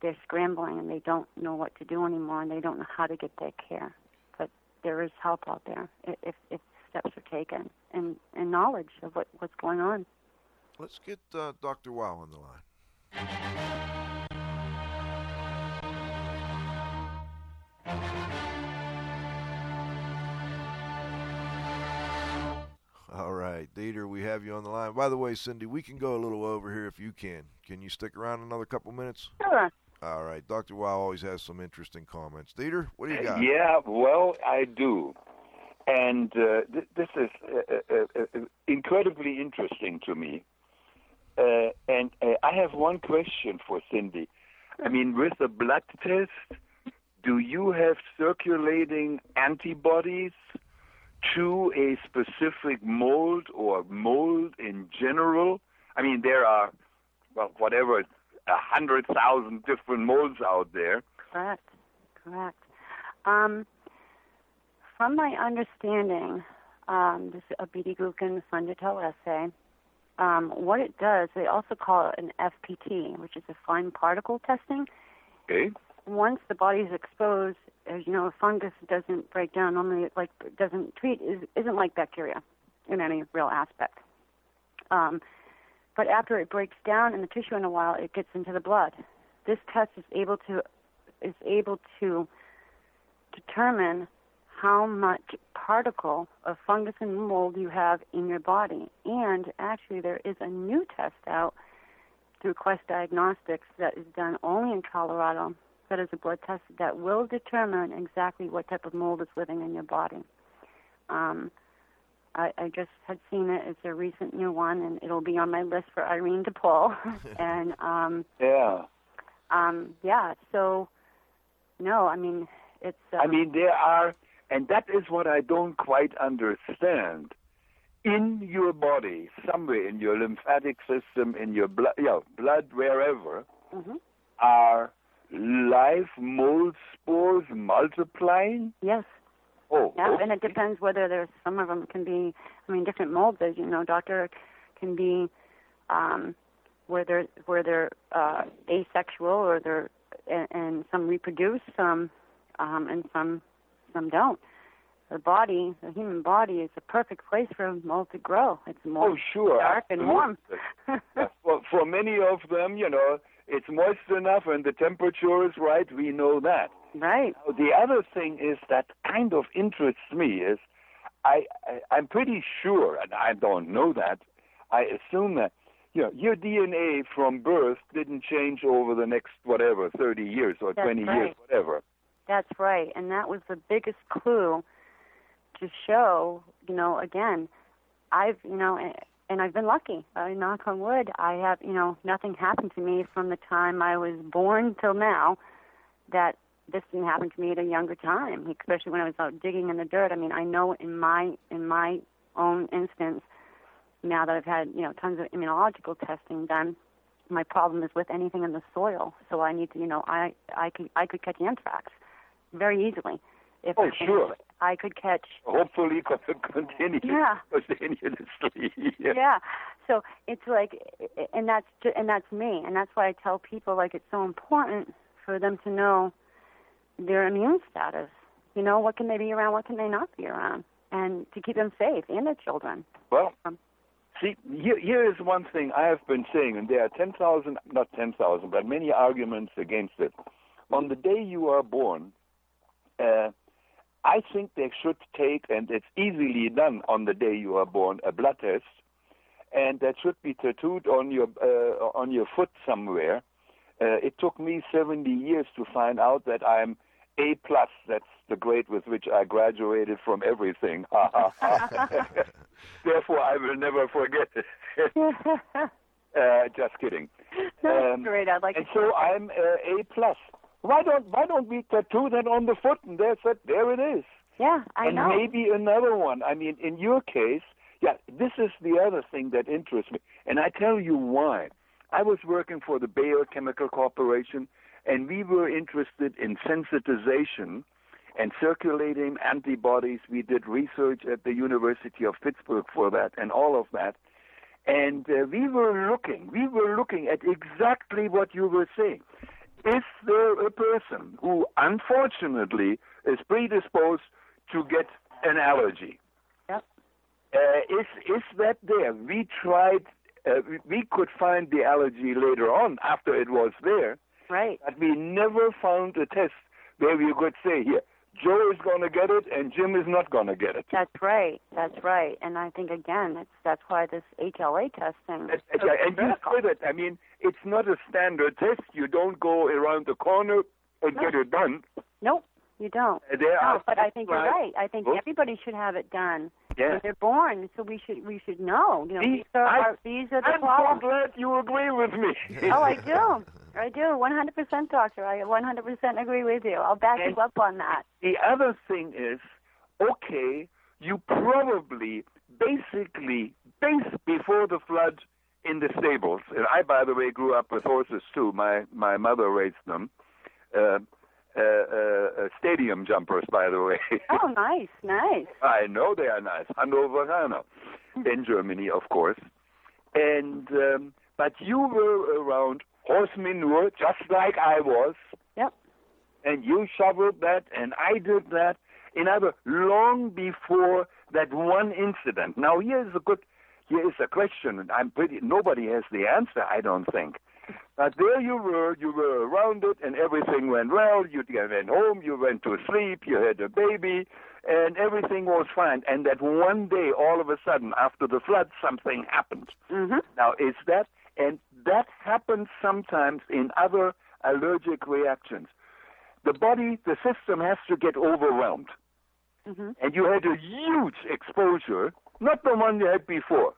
they're scrambling and they don't know what to do anymore, and they don't know how to get their care. But there is help out there if if steps are taken and and knowledge of what what's going on. Let's get uh, Dr. Wow on the line. Right, Dieter, we have you on the line. By the way, Cindy, we can go a little over here if you can. Can you stick around another couple minutes? Sure. All right, Dr. Wow always has some interesting comments. Dieter, what do you got? Yeah, well, I do. And uh, th- this is uh, uh, uh, uh, incredibly interesting to me. Uh, and uh, I have one question for Cindy. I mean, with a blood test, do you have circulating antibodies to a specific mold or mold in general? I mean, there are, well, whatever, a hundred thousand different molds out there. Correct. Correct. Um, from my understanding, um, this is a Fungitell assay. Um, what it does, they also call it an FPT, which is a fine particle testing. Okay. Once the body is exposed, as you know, a fungus doesn't break down normally, like doesn't treat is, isn't like bacteria in any real aspect. Um, but after it breaks down in the tissue in a while, it gets into the blood. This test is able to is able to determine how much particle of fungus and mold you have in your body. And actually, there is a new test out through Quest Diagnostics that is done only in Colorado. That is a blood test that will determine exactly what type of mold is living in your body. Um, I, I just had seen it. It's a recent new one, and it'll be on my list for Irene to pull. (laughs) (laughs) and um, Yeah. um, yeah, so no, I mean it's. Uh, I mean, there are, and that is what I don't quite understand. In your body, somewhere in your lymphatic system, in your blood, yeah, blood wherever, mhm. are live mold spores multiplying. yes, Oh, yeah, and it depends whether there's some of them can be. I mean, different molds, as you know, doctor can be um, where they're where they're uh, asexual or they're and, and some reproduce, some um, and some some don't. The body, the human body, is a perfect place for mold to grow. It's more Oh, sure. dark and warm. for, (laughs) for many of them, you know, it's moist enough and the temperature is right. We know that. right. Now, The other thing is that kind of interests me is I, I I'm pretty sure, and I don't know that. I assume that you know your DNA from birth didn't change over the next whatever 30 years or That's 20 years, whatever. That's right, and that was the biggest clue to show. You know, again, I've you know, and, I've been lucky. I knock on wood. I have you know, nothing happened to me from the time I was born till now. That this didn't happen to me at a younger time, especially when I was out digging in the dirt. I mean, I know in my in my own instance, now that I've had you know tons of immunological testing done, my problem is with anything in the soil. So I need to, you know, I I could I could catch anthrax very easily. If Oh, sure. I could catch. Hopefully, continue Yeah. (laughs) continuously. (laughs) Yeah. So it's like, and that's ju- and that's me, and that's why I tell people like it's so important for them to know their immune status. You know, what can they be around, what can they not be around, and to keep them safe and their children. Well, Um, see, here, here is one thing I have been saying, and there are 10,000, not 10,000, but many arguments against it. On the day you are born, uh, I think they should take, and it's easily done on the day you are born, a blood test, and that should be tattooed on your uh, on your foot somewhere. Uh, it took me 70 years to find out that I'm A plus. That's the grade with which I graduated from everything. (laughs) Therefore, I will never forget it. (laughs) uh, just kidding. That's Um, great. I'd like And so I'm uh, A plus. Why don't Why don't we tattoo that on the foot and there's it. There it is. yeah, I and know. maybe another one. I mean, in your case, yeah, this is the other thing that interests me, and I tell you why. I was working for the Bayer Chemical Corporation, and we were interested in sensitization and circulating antibodies. We did research at the University of Pittsburgh for that, and all of that. And uh, we were looking, we were looking at exactly what you were saying. Is there a person who, unfortunately, is predisposed to get an allergy? Yep. Uh, is is that there? We tried. Uh, we- we could find the allergy later on after it was there, Right. but we never found a test where we could say, here, Joe is going to get it and Jim is not going to get it. That's right. That's right. And I think again, it's that's why this HLA testing. And, is so and you said it. I mean, it's not a standard test. You don't go around the corner and get it done. Nope, you don't. Uh, there No, but I think you're right. I think Oh. everybody should have it done Yeah. when they're born. So we should we should know. You know, See, these are I- our, these are the I'm so glad you agree with me. Oh, I do. (laughs) I do, 100%, doctor. I 100% agree with you. I'll back And- you up on that. The other thing is, okay, you probably, basically, base before the flood in the stables. And I, by the way, grew up with horses too. My my mother raised them. Uh, uh, uh, uh, stadium jumpers, by the way. (laughs) Oh, nice, nice. I know they are nice. Hannoveraner (laughs) in Germany, of course. And um, but you were around horse manure, just like I was. Yep. And you shoveled that, and I did that. In other, long before that one incident. Now here is a good, here is a question, and I'm pretty. Nobody has the answer, I don't think. But there you were, you were around it, and everything went well. You went home, you went to sleep, you had a baby, and everything was fine. And that one day, all of a sudden, after the flood, something happened. Mhm. Now, is that, and that happens sometimes in other allergic reactions. The body, the system has to get overwhelmed. Mhm. And you had a huge exposure, not the one you had before,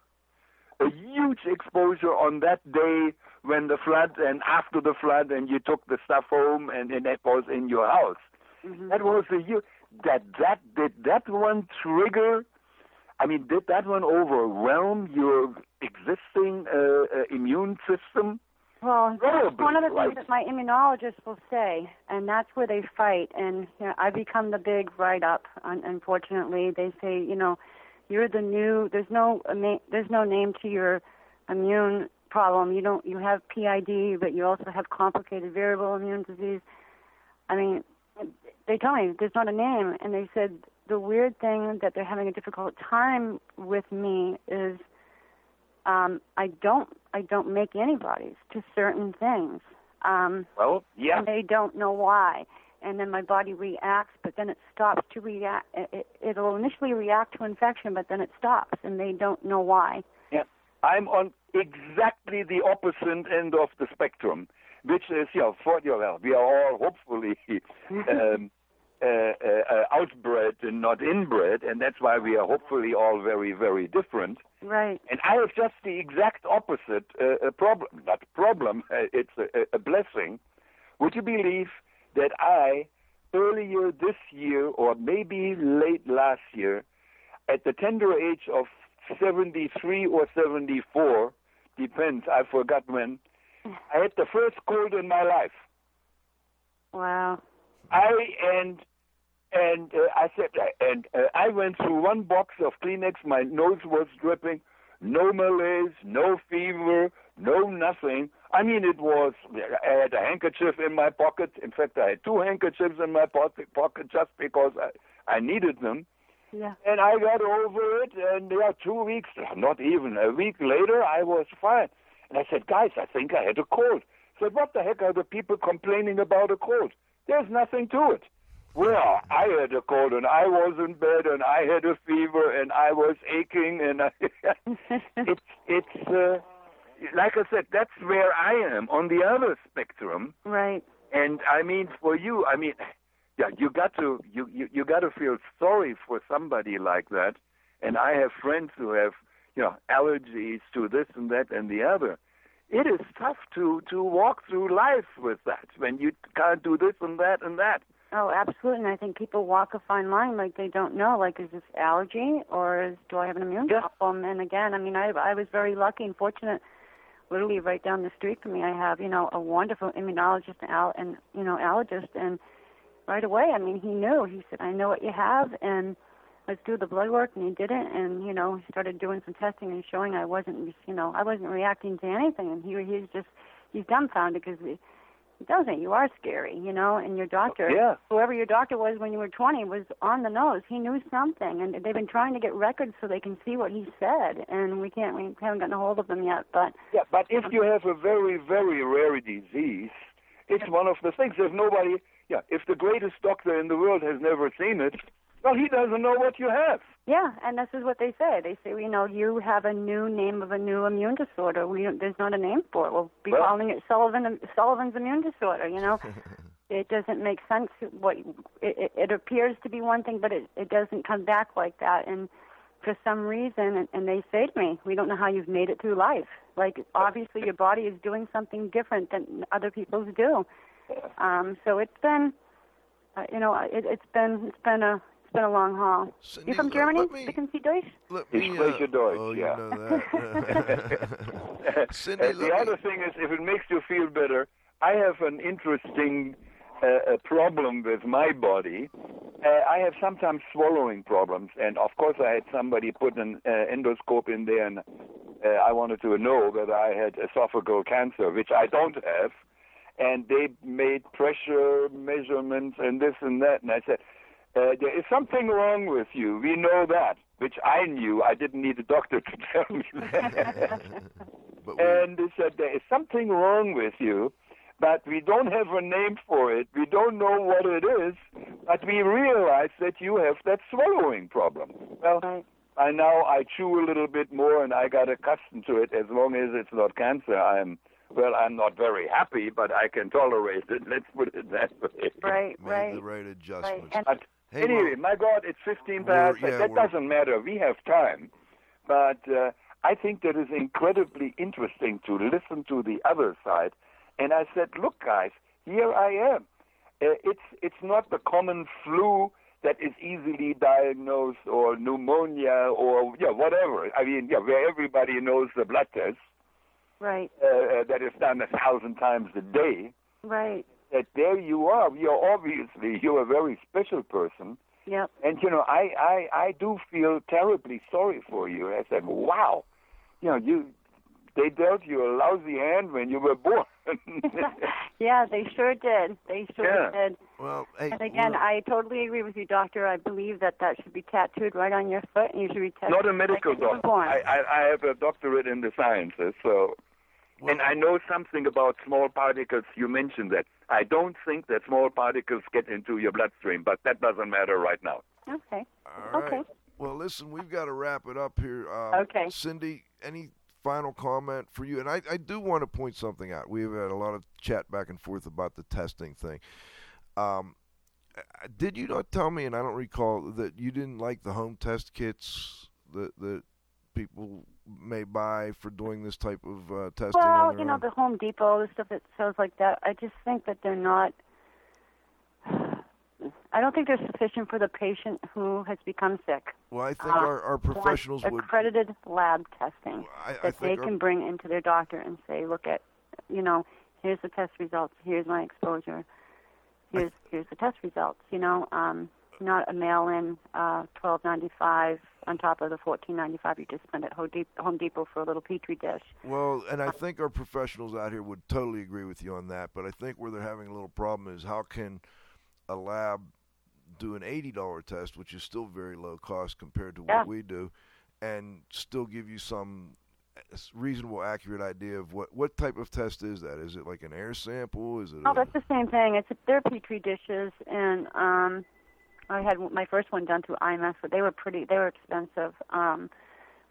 a huge exposure on that day when the flood and after the flood, and you took the stuff home and, and it was in your house. Mhm. That was a huge, that, that, did that one trigger I mean, did that one overwhelm your existing uh, uh, immune system? Well, Probably, one of the right. things that my immunologist will say, and that's where they fight. And you know, I become the big write-up. Un- unfortunately, they say, you know, you're the new. There's no there's no name to your immune problem. You don't. You have PID, but you also have complicated variable immune disease. I mean, they tell me there's not a name, and they said the weird thing that they're having a difficult time with me is um, I don't I don't make antibodies to certain things. Um, Well, yeah. and they don't know why. And then my body reacts, but then it stops to react. It, it, it'll initially react to infection, but then it stops, and they don't know why. Yeah, I'm on exactly the opposite end of the spectrum, which is, yeah, for you know, we are all hopefully (laughs) um, outbred and not inbred, and that's why we are hopefully all very, very different. Right. And I have just the exact opposite uh, uh, problem. Not problem, uh, it's a, a blessing. Would you believe that I, earlier this year or maybe late last year, at the tender age of 73 or 74, depends, I forgot when, I had the first cold in my life. Wow. I and and uh, I said and uh, I went through one box of Kleenex. My nose was dripping. No malaise, no fever, no nothing. I mean, it was. I had a handkerchief in my pocket. In fact, I had two handkerchiefs in my pocket, pocket just because I I needed them. Yeah. And I got over it, and yeah, two weeks, not even a week later, I was fine. And I said, guys, I think I had a cold. I said, what the heck are the people complaining about a cold? There's nothing to it. Well, I had a cold, and I was in bed, and I had a fever, and I was aching, and I, (laughs) it's it's uh, like I said, that's where I am on the other spectrum. right. And I mean, for you, I mean, yeah, you got to you you, you got to feel sorry for somebody like that. And I have friends who have you know allergies to this and that and the other. It is tough to to walk through life with that when you can't do this and that and that. Oh, absolutely. And I think people walk a fine line like they don't know. Like, is this allergy or is, do I have an immune Yeah. problem? And again, I mean, I I was very lucky and fortunate. Literally, right down the street from me, I have you know a wonderful immunologist and, al- and you know allergist, and right away, I mean, he knew. He said, "I know what you have, and let's do the blood work." And he did it, and you know, he started doing some testing and showing I wasn't, you know, I wasn't reacting to anything. And he he's just he's dumbfounded because he, he doesn't. You are scary, you know, and your doctor Yeah. whoever your doctor was when you were 20 was on the nose. He knew something, and they've been trying to get records so they can see what he said, and we can't. We haven't gotten a hold of them yet. But Yeah, but if you have a very very rare disease, it's one of the things. If nobody, yeah, if the greatest doctor in the world has never seen it, well, he doesn't know what you have. yeah, and this is what they say. They say, you know, you have a new name of a new immune disorder. We don't, there's not a name for it. We'll be Well- calling it Sullivan Sullivan's immune disorder. You know, (laughs) it doesn't make sense. What it, it, appears to be one thing, but it it doesn't come back like that. And for some reason, and, and they say to me, "We don't know how you've made it through life. Like obviously your body is doing something different than other people's do." Um, so it's been, uh, you know, it, it's been it's been a it's been a long haul. Cindy, you from Germany? let me- Sprechen Sie Deutsch? Let Ich me, spreche uh, Deutsch, oh, ja. you know that. (laughs) (laughs) Cindy, Uh, let the me- other thing is, if it makes you feel better, I have an interesting uh, a problem with my body. Uh, I have sometimes swallowing problems, and of course, I had somebody put an uh, endoscope in there, and uh, I wanted to know whether I had esophageal cancer, which I don't have. And they made pressure measurements and this and that, and I said, uh, there is something wrong with you. We know that, which I knew. I didn't need a doctor to (laughs) tell me that. (laughs) and they said there is something wrong with you, but we don't have a name for it. We don't know what it is, but we realize that you have that swallowing problem. Well, I now I chew a little bit more, and I got accustomed to it. As long as it's not cancer, I'm well. I'm not very happy, but I can tolerate it. (laughs) Let's put it that way. Right, made right. the right adjustments. And- But Hey, anyway, well- my God, it's 15 We're- past. yeah, that doesn't matter. We have time. But uh, I think that is incredibly interesting to listen to the other side. And I said, look, guys, here I am. Uh, it's it's not the common flu that is easily diagnosed or pneumonia or yeah whatever. I mean, yeah, where everybody knows the blood test Right, uh, uh, that is done a thousand times a day. right. That there you are. You're obviously you're a very special person. Yep. And you know, I, I I do feel terribly sorry for you. I said, wow, you know, you they dealt you a lousy hand when you were (laughs) born. (laughs) yeah, they sure did. They sure Yeah. did. well, hey, And again, we're- I totally agree with you, doctor. I believe that that should be tattooed right on your foot, and you should be tested. Not a medical like when you were doctor. I, I I have a doctorate in the sciences, so and I know something about small particles. You mentioned that. I don't think that small particles get into your bloodstream, but that doesn't matter right now. Okay. All right. Okay. Well, listen, we've got to wrap it up here. Um, Okay. Cindy, any final comment for you? And I, I do want to point something out. We've had a lot of chat back and forth about the testing thing. Um, uh, did you not tell me, and I don't recall, that you didn't like the home test kits that that people may buy for doing this type of uh, testing? Well, you know, own? the Home Depot, the stuff that sells like that. I just think that they're not. (sighs) I don't think they're sufficient for the patient who has become sick. well, I think uh, our, our professionals would. accredited lab testing I, I that they our- can bring into their doctor and say, look at, you know, here's the test results, here's my exposure, here's here's the test results. You know, um, not a mail-in uh, twelve ninety-five on top of the fourteen ninety-five you just spent at Home Depot for a little petri dish. Well, and I think our professionals out here would totally agree with you on that. But I think where they're having a little problem is how can a lab do an eighty dollar test, which is still very low cost compared to what Yeah. we do, and still give you some reasonable, accurate idea of what what type of test is that? Is it like an air sample? Is it? Oh, a, that's the same thing. It's they're petri dishes, and um, I had my first one done through IMS, but they were pretty. They were expensive. Um,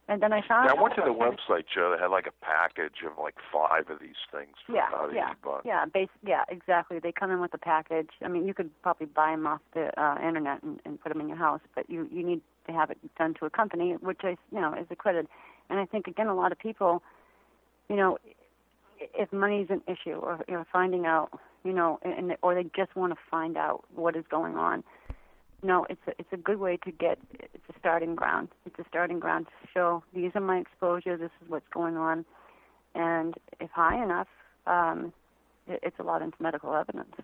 and then I found. Yeah, I went to the website, Joe. They had like a package of like five of these things for Yeah, about yeah, eighty bucks. yeah, base, yeah, exactly. They come in with a package. I mean, you could probably buy them off the uh, internet and, and put them in your house, but you you need to have it done to a company, which I you know is accredited. And I think again, a lot of people, you know, i- if money's an issue or you know finding out, you know, and- or they just want to find out what is going on. No, it's a, it's a good way to get. It's a starting ground. It's a starting ground to show these are my exposures. This is what's going on, and if high enough, um, it, it's a lot into medical evidence.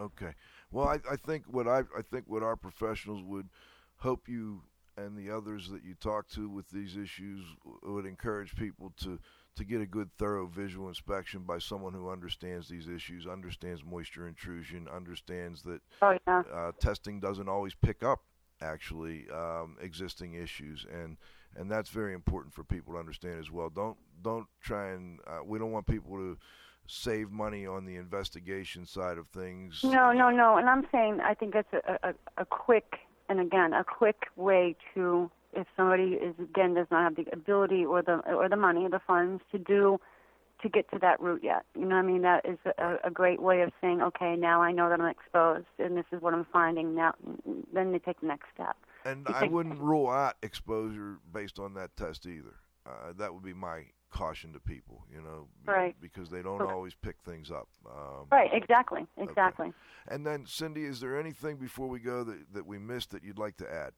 Okay. Well, I, I think what I I think what our professionals would hope you and the others that you talk to with these issues would encourage people to to get a good thorough visual inspection by someone who understands these issues, understands moisture intrusion, understands that Oh yeah, uh, testing doesn't always pick up actually um, existing issues. And and that's very important for people to understand as well. Don't don't try and uh, we don't want people to save money on the investigation side of things. No, no, no. And I'm saying I think that's a, a, a quick and again a quick way to if somebody is again does not have the ability or the or the money or the funds to do to get to that route yet. You know what I mean? That is a, a great way of saying, okay, now I know that I'm exposed and this is what I'm finding. Now, then they take the next step. And I wouldn't rule out exposure based on that test either. Uh, that would be my caution to people, you know, Right. because they don't Correct. always pick things up. Um, Right, exactly, exactly. And then, Cindy, is there anything before we go that, that we missed that you'd like to add?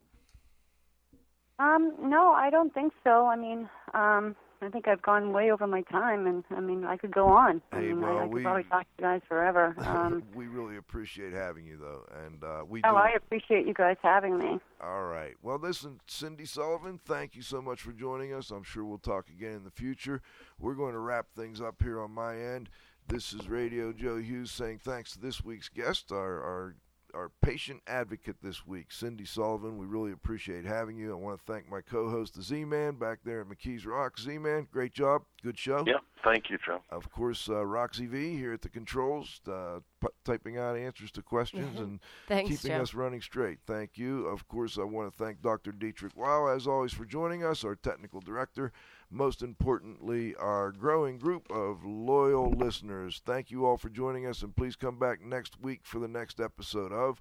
Um, no, I don't think so. I mean, um, I think I've gone way over my time, and I mean, I could go on. I mean, well, I, I could we- probably talk to you guys forever. (laughs) Um, (laughs) we really appreciate having you, though, and uh, we oh, do. I appreciate you guys having me. All right. Well, listen, Cindy Sullivan, thank you so much for joining us. I'm sure we'll talk again in the future. We're going to wrap things up here on my end. This is Radio Joe Hughes saying thanks to this week's guest, our our our patient advocate this week, Cindy Sullivan. We really appreciate having you. I want to thank my co-host, the Z-Man, back there at McKees Rock. Z-Man, great job, good show. Yeah, thank you, Joe. Of course, uh, Roxy V here at the controls, uh, p- typing out answers to questions (laughs) and Thanks, keeping Joe. us running straight. Thank you. Of course, I want to thank Dr. Dietrich Wow, as always, for joining us, our technical director. Most importantly, our growing group of loyal listeners. Thank you all for joining us, and please come back next week for the next episode of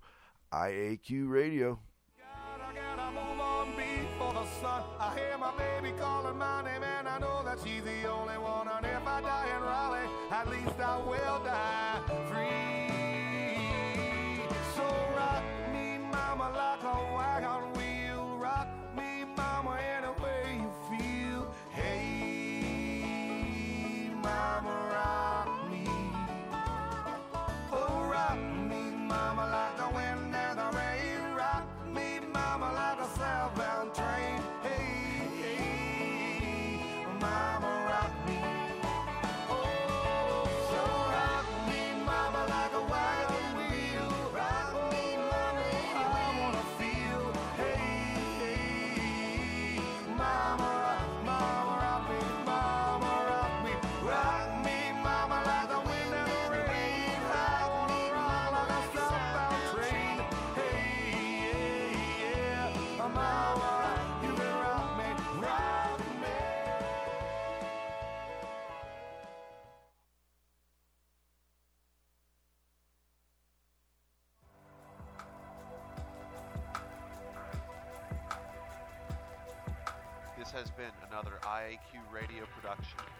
IAQ Radio. I hear my baby calling my name, and I know that she's the only one. And if I die in Raleigh, at least I will die IAQ radio production.